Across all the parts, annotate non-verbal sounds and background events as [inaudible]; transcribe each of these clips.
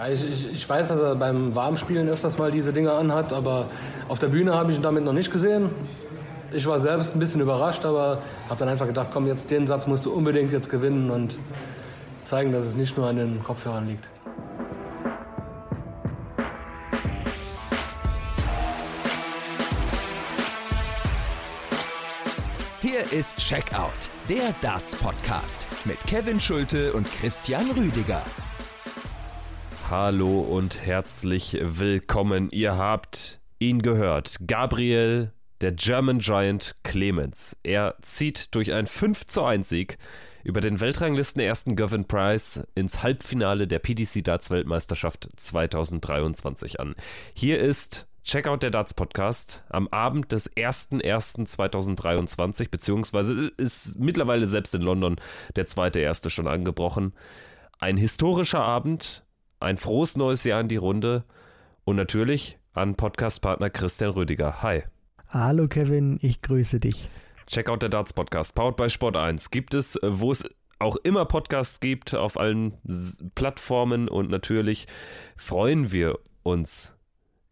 Ja, ich, ich, ich weiß, dass er beim Warmspielen öfters mal diese Dinge anhat, aber auf der Bühne habe ich ihn damit noch nicht gesehen. Ich war selbst ein bisschen überrascht, aber habe dann einfach gedacht, komm, jetzt den Satz musst du unbedingt jetzt gewinnen und zeigen, dass es nicht nur an den Kopfhörern liegt. Hier ist Checkout, der Darts Podcast mit Kevin Schulte und Christian Rüdiger. Hallo und herzlich willkommen. Ihr habt ihn gehört. Gabriel, der German Giant Clemens. Er zieht durch einen 5 zu 1 Sieg über den Weltranglisten ersten Gavin Price ins Halbfinale der PDC Darts Weltmeisterschaft 2023 an. Hier ist Checkout der Darts Podcast am Abend des 01.01.2023, beziehungsweise ist mittlerweile selbst in London der zweite erste schon angebrochen. Ein historischer Abend, ein frohes neues Jahr in die Runde und natürlich an Podcastpartner Christian Rüdiger. Hi. Hallo Kevin, ich grüße dich. Checkout der Darts Podcast, powered by Sport 1. Gibt es, äh, wo es auch immer Podcasts gibt, auf allen Plattformen und natürlich freuen wir uns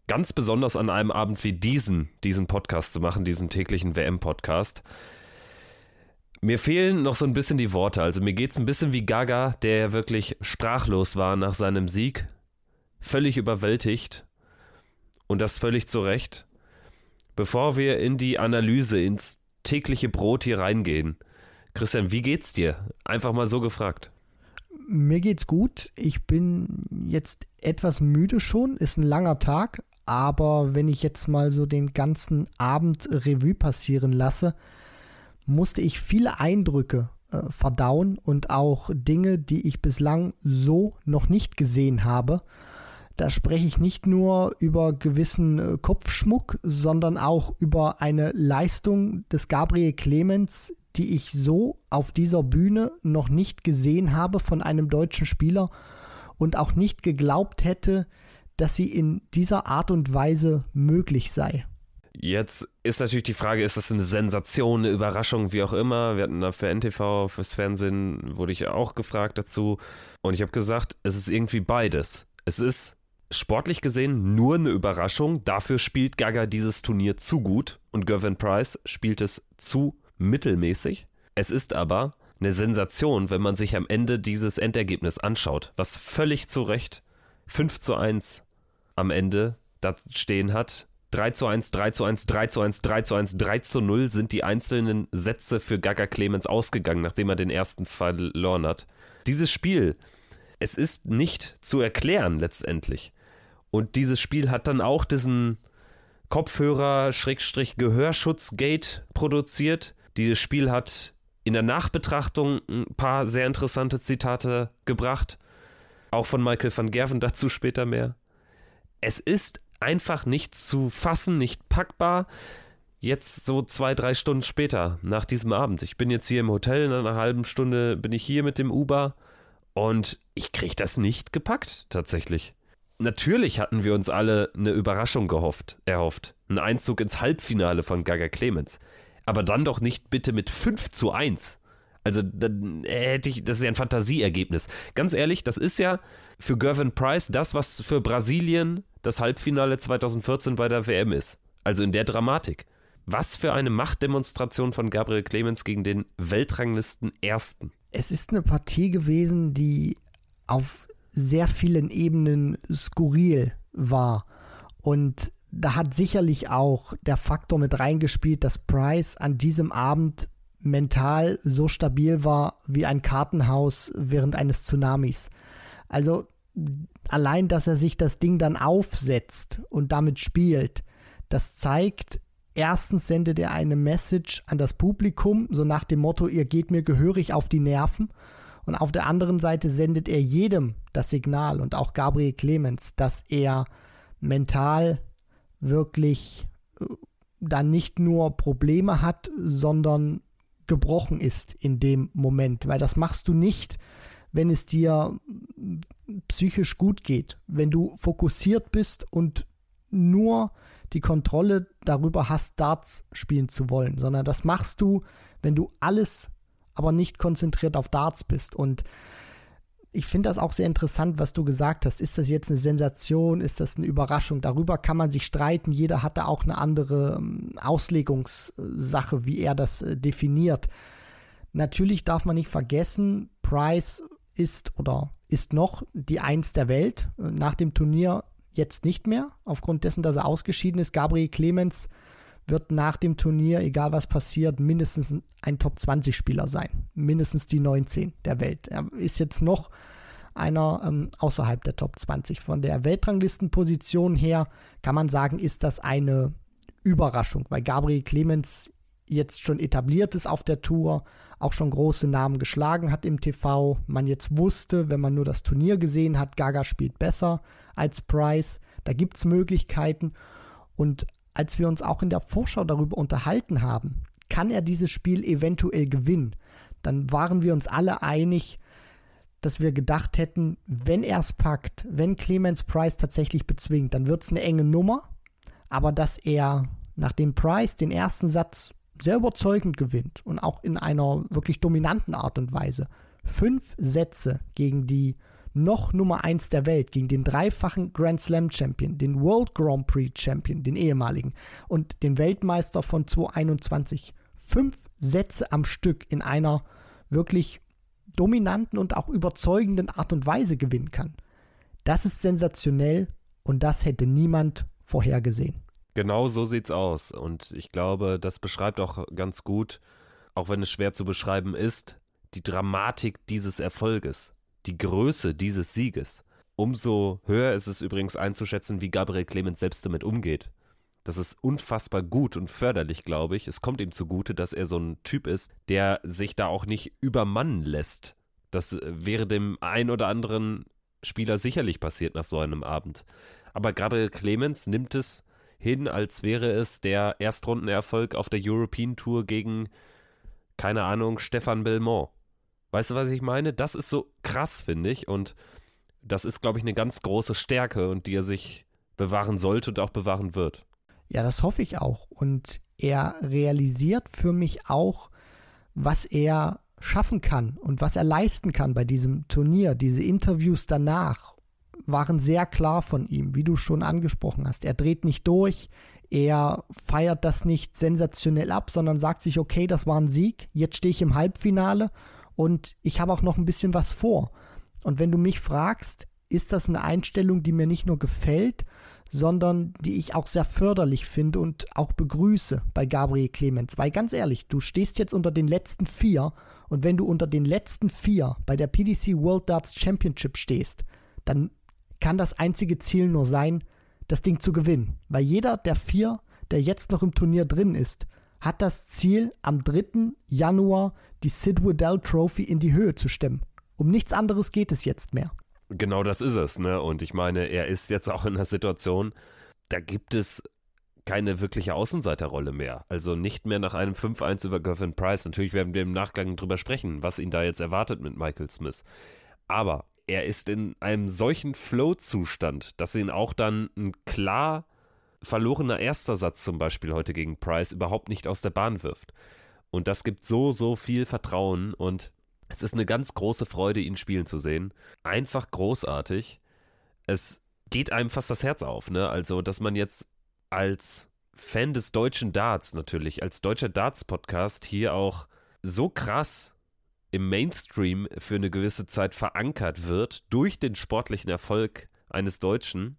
ganz besonders an einem Abend wie diesen, diesen Podcast zu machen, diesen täglichen WM-Podcast. Mir fehlen noch so ein bisschen die Worte. Also mir geht es ein bisschen wie Gaga, der wirklich sprachlos war nach seinem Sieg. Völlig überwältigt. Und das völlig zu Recht. Bevor wir in die Analyse, ins tägliche Brot hier reingehen. Christian, wie geht's dir? Einfach mal so gefragt. Mir geht's gut. Ich bin jetzt etwas müde schon. Ist ein langer Tag. Aber wenn ich jetzt mal so den ganzen Abend Revue passieren lasse, musste ich viele Eindrücke äh, verdauen und auch Dinge, die ich bislang so noch nicht gesehen habe. Da spreche ich nicht nur über gewissen äh, Kopfschmuck, sondern auch über eine Leistung des Gabriel Clemens, die ich so auf dieser Bühne noch nicht gesehen habe von einem deutschen Spieler und auch nicht geglaubt hätte, dass sie in dieser Art und Weise möglich sei. Jetzt ist natürlich die Frage, ist das eine Sensation, eine Überraschung, wie auch immer. Wir hatten da für NTV, fürs Fernsehen, wurde ich auch gefragt dazu. Und ich habe gesagt, es ist irgendwie beides. Es ist sportlich gesehen nur eine Überraschung. Dafür spielt Gaga dieses Turnier zu gut und Gervin Price spielt es zu mittelmäßig. Es ist aber eine Sensation, wenn man sich am Ende dieses Endergebnis anschaut, was völlig zu Recht 5 zu 1 am Ende da stehen hat. 3 zu 1, 3 zu 1, 3 zu 1, 3 zu 1, 3 zu 0 sind die einzelnen Sätze für Gaga Clemens ausgegangen, nachdem er den ersten verloren hat. Dieses Spiel, es ist nicht zu erklären letztendlich. Und dieses Spiel hat dann auch diesen Kopfhörer-Gehörschutz-Gate produziert. Dieses Spiel hat in der Nachbetrachtung ein paar sehr interessante Zitate gebracht. Auch von Michael van Gerven dazu später mehr. Es ist einfach nicht zu fassen, nicht packbar. Jetzt so zwei, drei Stunden später, nach diesem Abend. Ich bin jetzt hier im Hotel, in einer halben Stunde bin ich hier mit dem Uber und ich kriege das nicht gepackt, tatsächlich. Natürlich hatten wir uns alle eine Überraschung gehofft, erhofft. Ein Einzug ins Halbfinale von Gaga Clemens. Aber dann doch nicht bitte mit 5 zu 1. Also dann hätte ich, das ist ja ein Fantasieergebnis. Ganz ehrlich, das ist ja für Gervin Price das, was für Brasilien das Halbfinale 2014 bei der WM ist. Also in der Dramatik. Was für eine Machtdemonstration von Gabriel Clemens gegen den Weltranglisten Ersten. Es ist eine Partie gewesen, die auf sehr vielen Ebenen skurril war. Und da hat sicherlich auch der Faktor mit reingespielt, dass Price an diesem Abend mental so stabil war wie ein Kartenhaus während eines Tsunamis. Also allein, dass er sich das Ding dann aufsetzt und damit spielt, das zeigt, erstens sendet er eine Message an das Publikum, so nach dem Motto, ihr geht mir gehörig auf die Nerven. Und auf der anderen Seite sendet er jedem das Signal und auch Gabriel Clemens, dass er mental wirklich äh, dann nicht nur Probleme hat, sondern gebrochen ist in dem Moment, weil das machst du nicht, wenn es dir psychisch gut geht, wenn du fokussiert bist und nur die Kontrolle darüber hast, Darts spielen zu wollen, sondern das machst du, wenn du alles aber nicht konzentriert auf Darts bist. Und ich finde das auch sehr interessant, was du gesagt hast. Ist das jetzt eine Sensation? Ist das eine Überraschung? Darüber kann man sich streiten. Jeder hat da auch eine andere ähm, Auslegungssache, wie er das äh, definiert. Natürlich darf man nicht vergessen, Price ist oder ist noch die Eins der Welt. Nach dem Turnier jetzt nicht mehr, aufgrund dessen, dass er ausgeschieden ist. Gabriel Clemens wird nach dem Turnier, egal was passiert, mindestens ein Top-20-Spieler sein. Mindestens die 19 der Welt. Er ist jetzt noch einer ähm, außerhalb der Top 20. Von der Weltranglistenposition her kann man sagen, ist das eine Überraschung, weil Gabriel Clemens jetzt schon etabliert ist auf der Tour, auch schon große Namen geschlagen hat im TV. Man jetzt wusste, wenn man nur das Turnier gesehen hat, Gaga spielt besser als Price. Da gibt es Möglichkeiten. Und als wir uns auch in der Vorschau darüber unterhalten haben, kann er dieses Spiel eventuell gewinnen, dann waren wir uns alle einig, dass wir gedacht hätten, wenn er es packt, wenn Clemens Price tatsächlich bezwingt, dann wird es eine enge Nummer. Aber dass er, nachdem Price den ersten Satz sehr überzeugend gewinnt und auch in einer wirklich dominanten Art und Weise, fünf Sätze gegen die noch Nummer 1 der Welt, gegen den dreifachen Grand Slam Champion, den World Grand Prix Champion, den ehemaligen, und den Weltmeister von 2021. Fünf Sätze am Stück in einer wirklich dominanten und auch überzeugenden Art und Weise gewinnen kann. Das ist sensationell und das hätte niemand vorhergesehen. Genau so sieht's aus. Und ich glaube, das beschreibt auch ganz gut, auch wenn es schwer zu beschreiben ist, die Dramatik dieses Erfolges, die Größe dieses Sieges. Umso höher ist es übrigens einzuschätzen, wie Gabriel Clemens selbst damit umgeht. Das ist unfassbar gut und förderlich, glaube ich. Es kommt ihm zugute, dass er so ein Typ ist, der sich da auch nicht übermannen lässt. Das wäre dem ein oder anderen Spieler sicherlich passiert nach so einem Abend. Aber Gabriel Clemens nimmt es hin, als wäre es der Erstrundenerfolg auf der European Tour gegen, keine Ahnung, Stefan Belmont. Weißt du, was ich meine? Das ist so krass, finde ich. Und das ist, glaube ich, eine ganz große Stärke und die er sich bewahren sollte und auch bewahren wird. Ja, das hoffe ich auch. Und er realisiert für mich auch, was er schaffen kann und was er leisten kann bei diesem Turnier. Diese Interviews danach waren sehr klar von ihm, wie du schon angesprochen hast. Er dreht nicht durch, er feiert das nicht sensationell ab, sondern sagt sich, okay, das war ein Sieg, jetzt stehe ich im Halbfinale und ich habe auch noch ein bisschen was vor. Und wenn du mich fragst, ist das eine Einstellung, die mir nicht nur gefällt, sondern die ich auch sehr förderlich finde und auch begrüße bei Gabriel Clemens. Weil ganz ehrlich, du stehst jetzt unter den letzten vier und wenn du unter den letzten vier bei der PDC World Darts Championship stehst, dann kann das einzige Ziel nur sein, das Ding zu gewinnen. Weil jeder der vier, der jetzt noch im Turnier drin ist, hat das Ziel, am 3. Januar die Sid Waddell Trophy in die Höhe zu stemmen. Um nichts anderes geht es jetzt mehr. Genau das ist es, ne? Und ich meine, er ist jetzt auch in einer Situation, da gibt es keine wirkliche Außenseiterrolle mehr. Also nicht mehr nach einem 5-1 über Gervin Price. Natürlich werden wir im Nachgang drüber sprechen, was ihn da jetzt erwartet mit Michael Smith. Aber er ist in einem solchen Flow-Zustand, dass ihn auch dann ein klar verlorener erster Satz zum Beispiel heute gegen Price überhaupt nicht aus der Bahn wirft. Und das gibt so, so viel Vertrauen und es ist eine ganz große Freude, ihn spielen zu sehen. Einfach großartig. Es geht einem fast das Herz auf, ne? Also, dass man jetzt als Fan des deutschen Darts natürlich, als deutscher Darts-Podcast hier auch so krass im Mainstream für eine gewisse Zeit verankert wird durch den sportlichen Erfolg eines Deutschen,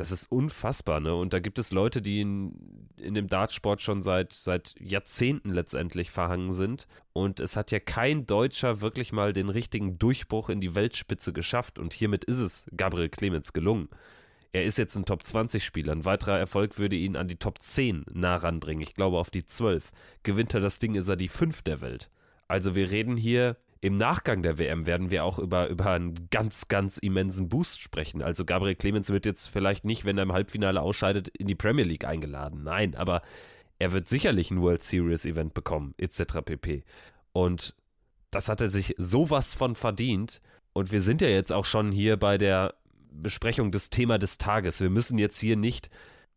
das ist unfassbar, ne? Und da gibt es Leute, die in, in dem Dartsport schon seit, seit Jahrzehnten letztendlich verhangen sind. Und es hat ja kein Deutscher wirklich mal den richtigen Durchbruch in die Weltspitze geschafft. Und hiermit ist es Gabriel Clemens gelungen. Er ist jetzt ein Top 20 Spieler. Ein weiterer Erfolg würde ihn an die Top 10 nah ranbringen. Ich glaube auf die 12. Gewinnt er das Ding, ist er die 5 der Welt. Also wir reden hier im Nachgang der WM werden wir auch über, über einen ganz, ganz immensen Boost sprechen. Also Gabriel Clemens wird jetzt vielleicht nicht, wenn er im Halbfinale ausscheidet, in die Premier League eingeladen. Nein, aber er wird sicherlich ein World Series Event bekommen, etc. pp. Und das hat er sich sowas von verdient. Und wir sind ja jetzt auch schon hier bei der Besprechung des Thema des Tages. Wir müssen jetzt hier nicht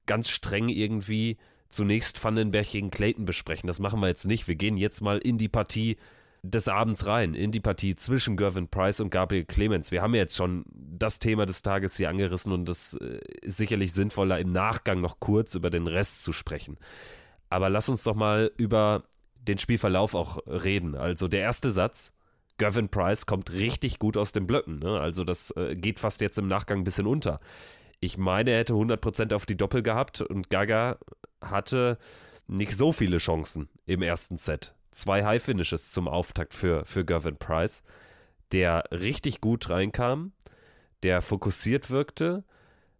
ganz streng irgendwie zunächst Vandenberg gegen Clayton besprechen. Das machen wir jetzt nicht. Wir gehen jetzt mal in die Partie des Abends rein in die Partie zwischen Gervin Price und Gabriel Clemens. Wir haben jetzt schon das Thema des Tages hier angerissen und es äh, ist sicherlich sinnvoller, im Nachgang noch kurz über den Rest zu sprechen. Aber lass uns doch mal über den Spielverlauf auch reden. Also der erste Satz, Gervin Price kommt richtig gut aus den Blöcken. Ne? Also das äh, geht fast jetzt im Nachgang ein bisschen unter. Ich meine, er hätte 100% auf die Doppel gehabt und Gaga hatte nicht so viele Chancen im ersten Set. Zwei High Finishes zum Auftakt für, für Gervin Price, der richtig gut reinkam, der fokussiert wirkte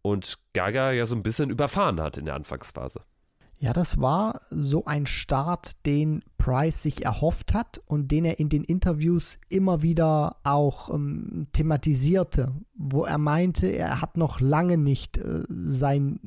und Gaga ja so ein bisschen überfahren hat in der Anfangsphase. Ja, das war so ein Start, den Price sich erhofft hat und den er in den Interviews immer wieder auch ähm, thematisierte, wo er meinte, er hat noch lange nicht äh, sein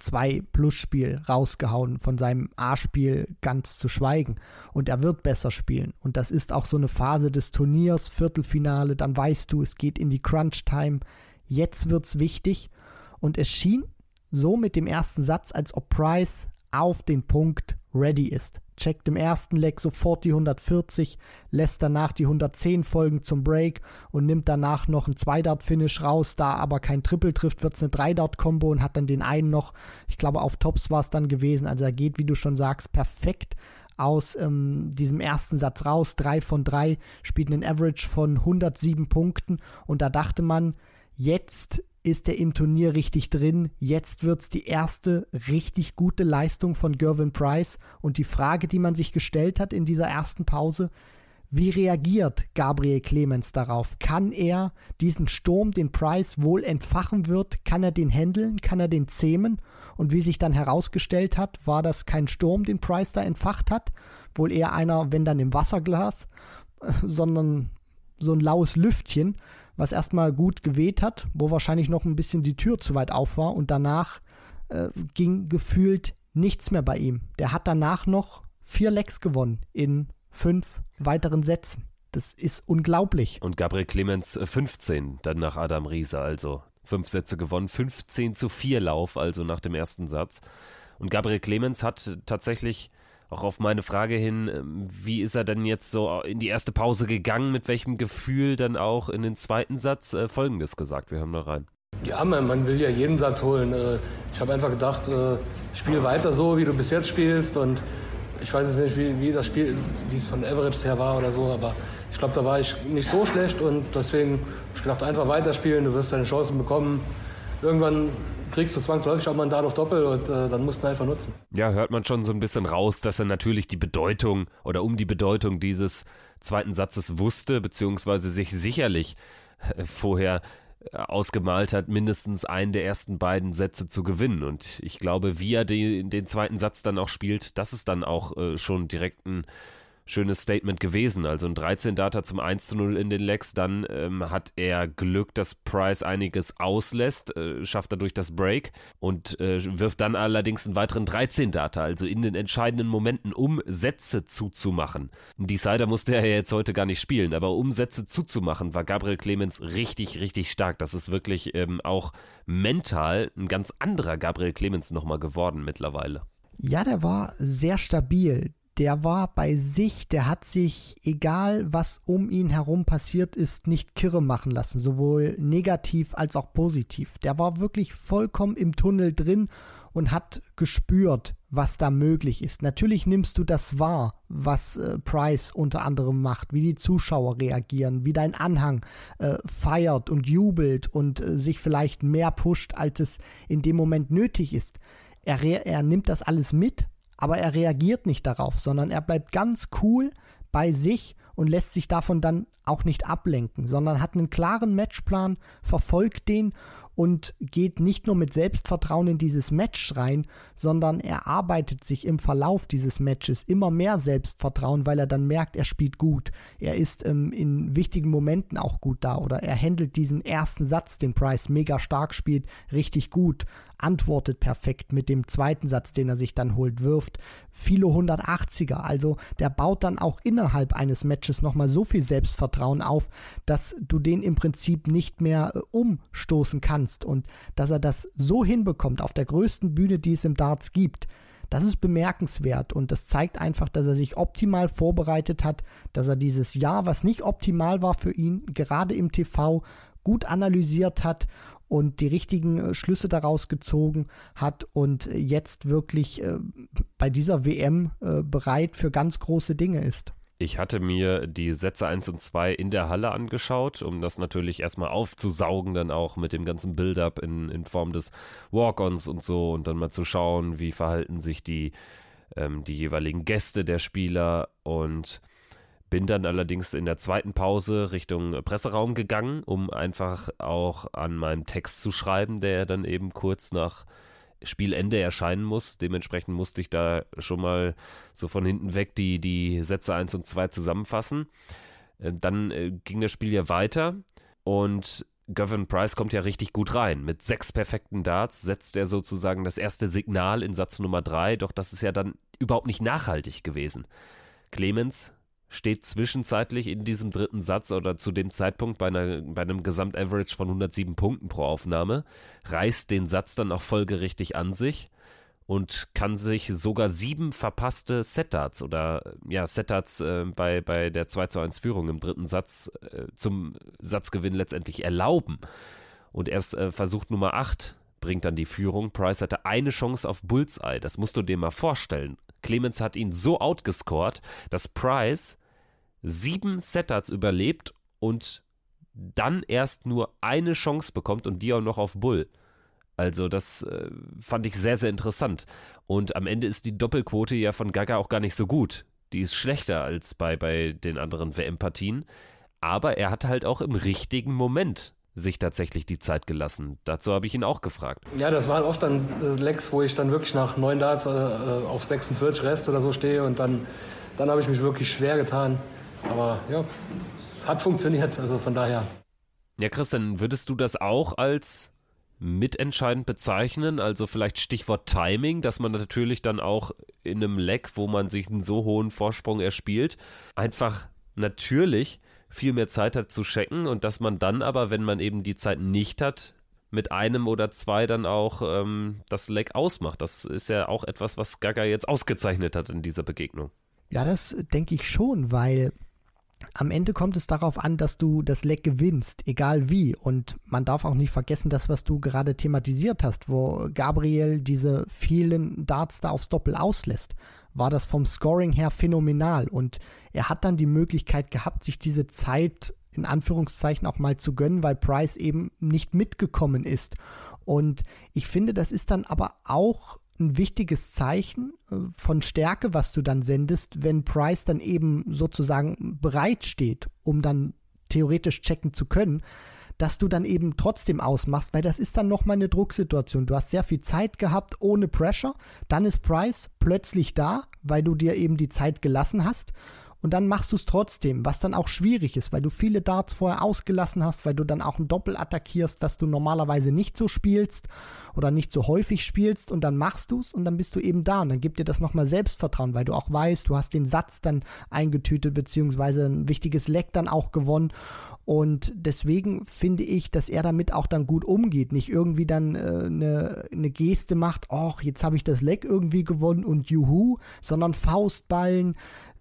2-Plus-Spiel rausgehauen, von seinem A-Spiel ganz zu schweigen. Und er wird besser spielen. Und das ist auch so eine Phase des Turniers, Viertelfinale, dann weißt du, es geht in die Crunch-Time. Jetzt wird's wichtig. Und es schien so mit dem ersten Satz, als ob Price auf den Punkt ready ist. Checkt im ersten Leg sofort die 140, lässt danach die 110 folgen zum Break und nimmt danach noch ein 2-Dart-Finish raus. Da aber kein Triple trifft, wird es eine 3-Dart-Kombo und hat dann den einen noch, ich glaube auf Tops war es dann gewesen. Also er geht, wie du schon sagst, perfekt aus ähm, diesem ersten Satz raus. 3 von 3, spielt einen Average von 107 Punkten und da dachte man, jetzt ist er im Turnier richtig drin. Jetzt wird es die erste richtig gute Leistung von Gervin Price. Und die Frage, die man sich gestellt hat in dieser ersten Pause, wie reagiert Gabriel Clemens darauf? Kann er diesen Sturm, den Price wohl entfachen wird, kann er den handeln, kann er den zähmen? Und wie sich dann herausgestellt hat, war das kein Sturm, den Price da entfacht hat, wohl eher einer, wenn dann im Wasserglas, [laughs] sondern so ein laues Lüftchen, was erstmal gut geweht hat, wo wahrscheinlich noch ein bisschen die Tür zu weit auf war und danach äh, ging gefühlt nichts mehr bei ihm. Der hat danach noch vier Lecks gewonnen in fünf weiteren Sätzen. Das ist unglaublich. Und Gabriel Clemens 15, äh, dann nach Adam Rieser, also fünf Sätze gewonnen, 15 zu 4 Lauf, also nach dem ersten Satz. Und Gabriel Clemens hat tatsächlich auch auf meine Frage hin, ähm, wie ist er denn jetzt so in die erste Pause gegangen, mit welchem Gefühl dann auch in den zweiten Satz äh, Folgendes gesagt. Wir hören mal rein. Ja, man, man will ja jeden Satz holen. Äh, ich habe einfach gedacht, äh, spiel weiter so, wie du bis jetzt spielst. Und ich weiß jetzt nicht, wie, wie das Spiel, wie es von Average her war oder so, aber ich glaube, da war ich nicht so schlecht und deswegen habe ich gedacht, einfach weiterspielen, du wirst deine Chancen bekommen. Irgendwann kriegst du zwangsläufig auch Mandat auf Doppel und äh, dann musst du einfach nutzen. Ja, hört man schon so ein bisschen raus, dass er natürlich die Bedeutung oder um die Bedeutung dieses zweiten Satzes wusste, beziehungsweise sich sicherlich äh, vorher äh, ausgemalt hat, mindestens einen der ersten beiden Sätze zu gewinnen. Und ich glaube, wie er den, den zweiten Satz dann auch spielt, das ist dann auch äh, schon direkt ein schönes Statement gewesen. Also ein 13 Data zum 1 zu 0 in den Legs. Dann ähm, hat er Glück, dass Price einiges auslässt, äh, schafft dadurch das Break und äh, wirft dann allerdings einen weiteren 13 Data, also in den entscheidenden Momenten, um Sätze zuzumachen. Ein Decider musste er ja jetzt heute gar nicht spielen, aber um Sätze zuzumachen, war Gabriel Clemens richtig, richtig stark. Das ist wirklich ähm, auch mental ein ganz anderer Gabriel Clemens nochmal geworden mittlerweile. Ja, der war sehr stabil der war bei sich, der hat sich, egal was um ihn herum passiert ist, nicht kirre machen lassen, sowohl negativ als auch positiv. Der war wirklich vollkommen im Tunnel drin und hat gespürt, was da möglich ist. Natürlich nimmst du das wahr, was äh, Price unter anderem macht, wie die Zuschauer reagieren, wie dein Anhang äh, feiert und jubelt und äh, sich vielleicht mehr pusht, als es in dem Moment nötig ist. Er, er nimmt das alles mit, aber er reagiert nicht darauf, sondern er bleibt ganz cool bei sich und lässt sich davon dann auch nicht ablenken, sondern hat einen klaren Matchplan, verfolgt den und geht nicht nur mit Selbstvertrauen in dieses Match rein, sondern er arbeitet sich im Verlauf dieses Matches immer mehr Selbstvertrauen, weil er dann merkt, er spielt gut. Er ist ähm, in wichtigen Momenten auch gut da oder er handelt diesen ersten Satz, den Price mega stark spielt, richtig gut antwortet perfekt mit dem zweiten Satz, den er sich dann holt, wirft viele 180er. Also der baut dann auch innerhalb eines Matches nochmal so viel Selbstvertrauen auf, dass du den im Prinzip nicht mehr äh, umstoßen kannst und dass er das so hinbekommt auf der größten Bühne, die es im Darts gibt. Das ist bemerkenswert und das zeigt einfach, dass er sich optimal vorbereitet hat, dass er dieses Jahr, was nicht optimal war für ihn, gerade im TV gut analysiert hat und die richtigen äh, Schlüsse daraus gezogen hat und jetzt wirklich äh, bei dieser WM äh, bereit für ganz große Dinge ist. Ich hatte mir die Sätze 1 und 2 in der Halle angeschaut, um das natürlich erstmal aufzusaugen, dann auch mit dem ganzen Build-up in, in Form des Walk-Ons und so und dann mal zu schauen, wie verhalten sich die, ähm, die jeweiligen Gäste der Spieler und bin dann allerdings in der zweiten Pause Richtung Presseraum gegangen, um einfach auch an meinem Text zu schreiben, der dann eben kurz nach Spielende erscheinen muss. Dementsprechend musste ich da schon mal so von hinten weg die, die Sätze 1 und 2 zusammenfassen. Äh, dann äh, ging das Spiel ja weiter und Gavin Price kommt ja richtig gut rein. Mit sechs perfekten Darts setzt er sozusagen das erste Signal in Satz Nummer 3, doch das ist ja dann überhaupt nicht nachhaltig gewesen. Clemens steht zwischenzeitlich in diesem dritten Satz oder zu dem Zeitpunkt bei, einer, bei einem Gesamtaverage von 107 Punkten pro Aufnahme, reißt den Satz dann auch folgerichtig an sich und kann sich sogar sieben verpasste Setdarts oder ja, Setdarts äh, bei, bei der 2 zu 1 Führung im dritten Satz äh, zum Satzgewinn letztendlich erlauben. Und erst äh, Versuch Nummer 8 bringt dann die Führung. Price hatte eine Chance auf Bullseye. Das musst du dir mal vorstellen. Clemens hat ihn so outgescored, dass Price sieben Setups überlebt und dann erst nur eine Chance bekommt und die auch noch auf Bull. Also das äh, fand ich sehr, sehr interessant. Und am Ende ist die Doppelquote ja von Gaga auch gar nicht so gut. Die ist schlechter als bei, bei den anderen WM-Partien. Aber er hat halt auch im richtigen Moment sich tatsächlich die Zeit gelassen. Dazu habe ich ihn auch gefragt. Ja, das waren oft dann äh, Lecks, wo ich dann wirklich nach neun Darts äh, äh auf 46 Rest oder so stehe und dann, dann habe ich mich wirklich schwer getan. Aber ja, hat funktioniert, also von daher. Ja, Christian, würdest du das auch als mitentscheidend bezeichnen? Also vielleicht Stichwort Timing, dass man natürlich dann auch in einem Leck, wo man sich einen so hohen Vorsprung erspielt, einfach natürlich viel mehr Zeit hat zu checken und dass man dann aber, wenn man eben die Zeit nicht hat, mit einem oder zwei dann auch ähm, das Leck ausmacht. Das ist ja auch etwas, was Gaga jetzt ausgezeichnet hat in dieser Begegnung. Ja, das denke ich schon, weil am Ende kommt es darauf an, dass du das Leck gewinnst, egal wie. Und man darf auch nicht vergessen, das, was du gerade thematisiert hast, wo Gabriel diese vielen Darts da aufs Doppel auslässt, war das vom Scoring her phänomenal. Und er hat dann die Möglichkeit gehabt, sich diese Zeit in Anführungszeichen auch mal zu gönnen, weil Price eben nicht mitgekommen ist. Und ich finde, das ist dann aber auch ein wichtiges Zeichen äh, von Stärke, was du dann sendest, wenn Price dann eben sozusagen bereit steht, um dann theoretisch checken zu können, dass du dann eben trotzdem ausmachst, weil das ist dann nochmal eine Drucksituation. Du hast sehr viel Zeit gehabt ohne Pressure, dann ist Price plötzlich da, weil du dir eben die Zeit gelassen hast und dann machst du es trotzdem, was dann auch schwierig ist, weil du viele Darts vorher ausgelassen hast, weil du dann auch ein Doppel attackierst, das du normalerweise nicht so spielst oder nicht so häufig spielst und dann machst du es und dann bist du eben da und dann gibt dir das nochmal Selbstvertrauen, weil du auch weißt, du hast den Satz dann eingetütet beziehungsweise ein wichtiges Leck dann auch gewonnen und deswegen finde ich, dass er damit auch dann gut umgeht. Nicht irgendwie dann äh, eine, eine Geste macht, ach, jetzt habe ich das Leck irgendwie gewonnen und juhu, sondern Faustballen,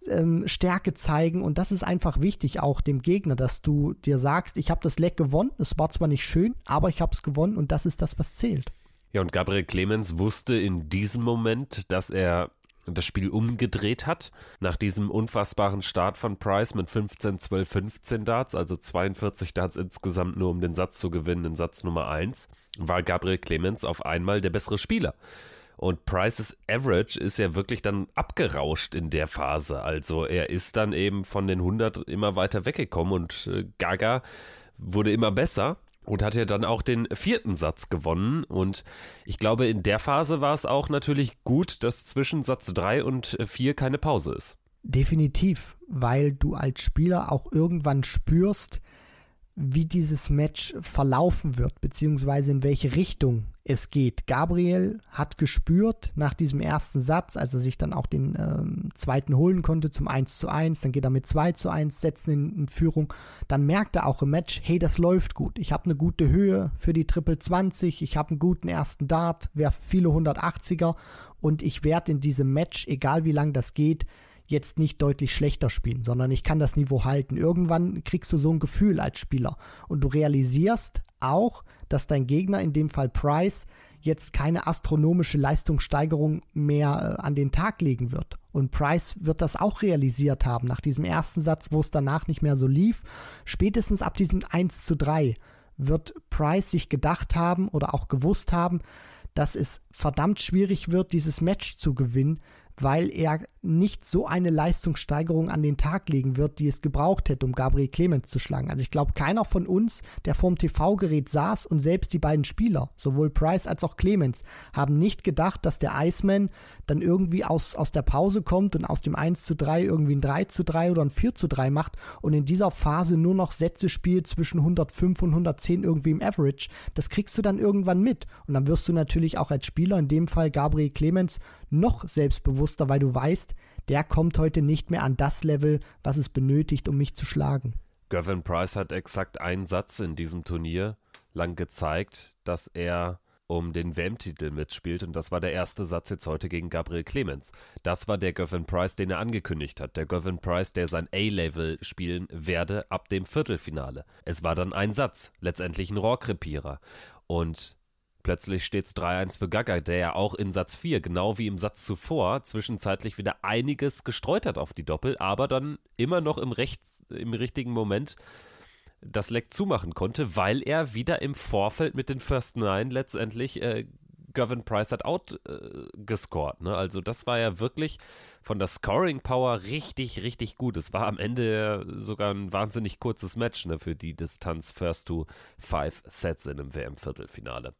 ähm, Stärke zeigen und das ist einfach wichtig auch dem Gegner, dass du dir sagst, ich habe das Leck gewonnen, es war zwar nicht schön, aber ich habe es gewonnen und das ist das, was zählt. Ja, und Gabriel Clemens wusste in diesem Moment, dass er das Spiel umgedreht hat. Nach diesem unfassbaren Start von Price mit 15, 12, 15 Darts, also 42 Darts insgesamt nur um den Satz zu gewinnen, in Satz Nummer 1, war Gabriel Clemens auf einmal der bessere Spieler. Und Price's Average ist ja wirklich dann abgerauscht in der Phase. Also er ist dann eben von den 100 immer weiter weggekommen und äh, Gaga wurde immer besser und hat ja dann auch den vierten Satz gewonnen. Und ich glaube, in der Phase war es auch natürlich gut, dass zwischen Satz 3 und 4 keine Pause ist. Definitiv, weil du als Spieler auch irgendwann spürst, wie dieses Match verlaufen wird, beziehungsweise in welche Richtung es geht. Gabriel hat gespürt nach diesem ersten Satz, als er sich dann auch den ähm, zweiten holen konnte zum 1 zu 1, dann geht er mit 2 zu 1, setzen in, in Führung. Dann merkt er auch im Match, hey, das läuft gut. Ich habe eine gute Höhe für die Triple 20, ich habe einen guten ersten Dart, werfe viele 180er und ich werde in diesem Match, egal wie lang das geht, jetzt nicht deutlich schlechter spielen, sondern ich kann das Niveau halten. Irgendwann kriegst du so ein Gefühl als Spieler und du realisierst auch, dass dein Gegner, in dem Fall Price, jetzt keine astronomische Leistungssteigerung mehr äh, an den Tag legen wird. Und Price wird das auch realisiert haben nach diesem ersten Satz, wo es danach nicht mehr so lief. Spätestens ab diesem 1 zu 3 wird Price sich gedacht haben oder auch gewusst haben, dass es verdammt schwierig wird, dieses Match zu gewinnen, weil er nicht so eine Leistungssteigerung an den Tag legen wird, die es gebraucht hätte, um Gabriel Clemens zu schlagen. Also ich glaube, keiner von uns, der vorm TV-Gerät saß und selbst die beiden Spieler, sowohl Price als auch Clemens, haben nicht gedacht, dass der Iceman dann irgendwie aus, aus der Pause kommt und aus dem 1 zu 3 irgendwie ein 3 zu 3 oder ein 4 zu 3 macht und in dieser Phase nur noch Sätze spielt zwischen 105 und 110 irgendwie im Average. Das kriegst du dann irgendwann mit. Und dann wirst du natürlich auch als Spieler, in dem Fall Gabriel Clemens, noch selbstbewusster, weil du weißt, der kommt heute nicht mehr an das Level, was es benötigt, um mich zu schlagen. Gavin Price hat exakt einen Satz in diesem Turnier lang gezeigt, dass er um den WM-Titel mitspielt und das war der erste Satz jetzt heute gegen Gabriel Clemens. Das war der Gavin Price, den er angekündigt hat. Der Gavin Price, der sein A-Level spielen werde ab dem Viertelfinale. Es war dann ein Satz, letztendlich ein Rohrkrepierer. Und Plötzlich steht es 3-1 für Gaga, der ja auch in Satz 4, genau wie im Satz zuvor, zwischenzeitlich wieder einiges gestreut hat auf die Doppel, aber dann immer noch im, Recht, im richtigen Moment das Leck zumachen konnte, weil er wieder im Vorfeld mit den First Nine letztendlich äh, Gavin Price hat outgescored. Äh, ne? Also das war ja wirklich von der Scoring Power richtig, richtig gut. Es war am Ende sogar ein wahnsinnig kurzes Match ne, für die Distanz First to Five Sets in einem WM-Viertelfinale.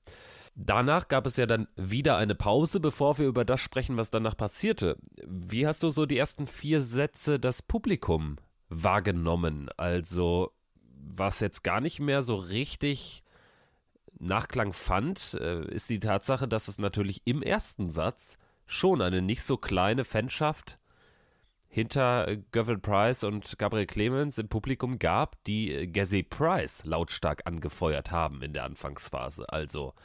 Danach gab es ja dann wieder eine Pause, bevor wir über das sprechen, was danach passierte. Wie hast du so die ersten vier Sätze das Publikum wahrgenommen? Also, was jetzt gar nicht mehr so richtig Nachklang fand, äh, ist die Tatsache, dass es natürlich im ersten Satz schon eine nicht so kleine Fanschaft hinter Gavin Price und Gabriel Clemens im Publikum gab, die Gazzy Price lautstark angefeuert haben in der Anfangsphase. Also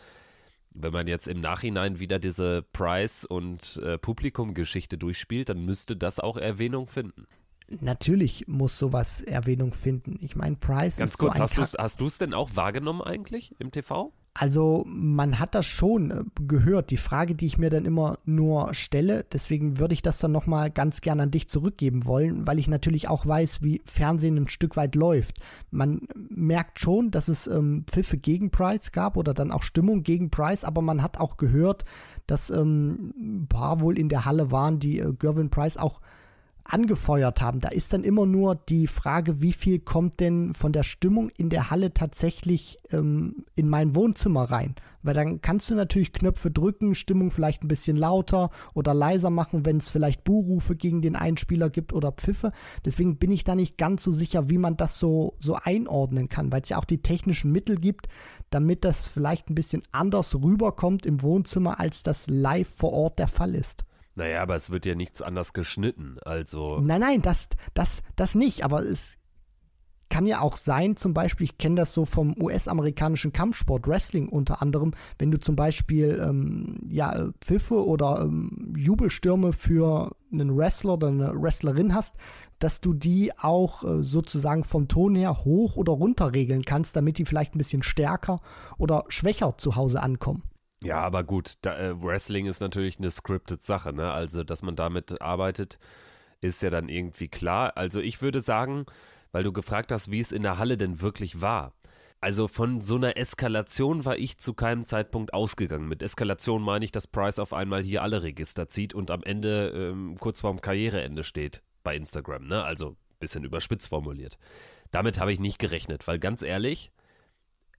wenn man jetzt im Nachhinein wieder diese Price- und äh, Publikum-Geschichte durchspielt, dann müsste das auch Erwähnung finden. Natürlich muss sowas Erwähnung finden. Ich meine, Price Ganz ist kurz, so ein hast du es denn auch wahrgenommen eigentlich im TV? Also man hat das schon äh, gehört. Die Frage, die ich mir dann immer nur stelle, deswegen würde ich das dann nochmal ganz gern an dich zurückgeben wollen, weil ich natürlich auch weiß, wie Fernsehen ein Stück weit läuft. Man merkt schon, dass es ähm, Pfiffe gegen Price gab oder dann auch Stimmung gegen Price, aber man hat auch gehört, dass ähm, ein paar wohl in der Halle waren, die äh, Gervin Price auch angefeuert haben. Da ist dann immer nur die Frage, wie viel kommt denn von der Stimmung in der Halle tatsächlich ähm, in mein Wohnzimmer rein? Weil dann kannst du natürlich Knöpfe drücken, Stimmung vielleicht ein bisschen lauter oder leiser machen, wenn es vielleicht Buhrufe gegen den Einspieler gibt oder Pfiffe. Deswegen bin ich da nicht ganz so sicher, wie man das so, so einordnen kann, weil es ja auch die technischen Mittel gibt, damit das vielleicht ein bisschen anders rüberkommt im Wohnzimmer, als das live vor Ort der Fall ist. Naja, aber es wird ja nichts anders geschnitten, also. Nein, nein, das, das, das nicht, aber es kann ja auch sein, zum Beispiel, ich kenne das so vom US-amerikanischen Kampfsport, Wrestling unter anderem, wenn du zum Beispiel ähm, ja, Pfiffe oder ähm, Jubelstürme für einen Wrestler oder eine Wrestlerin hast, dass du die auch äh, sozusagen vom Ton her hoch oder runter regeln kannst, damit die vielleicht ein bisschen stärker oder schwächer zu Hause ankommen. Ja, aber gut, da, äh, Wrestling ist natürlich eine scripted Sache, ne? Also, dass man damit arbeitet, ist ja dann irgendwie klar. Also, ich würde sagen, weil du gefragt hast, wie es in der Halle denn wirklich war. Also von so einer Eskalation war ich zu keinem Zeitpunkt ausgegangen. Mit Eskalation meine ich, dass Price auf einmal hier alle Register zieht und am Ende ähm, kurz vorm Karriereende steht bei Instagram, ne? Also bisschen überspitzt formuliert. Damit habe ich nicht gerechnet, weil ganz ehrlich,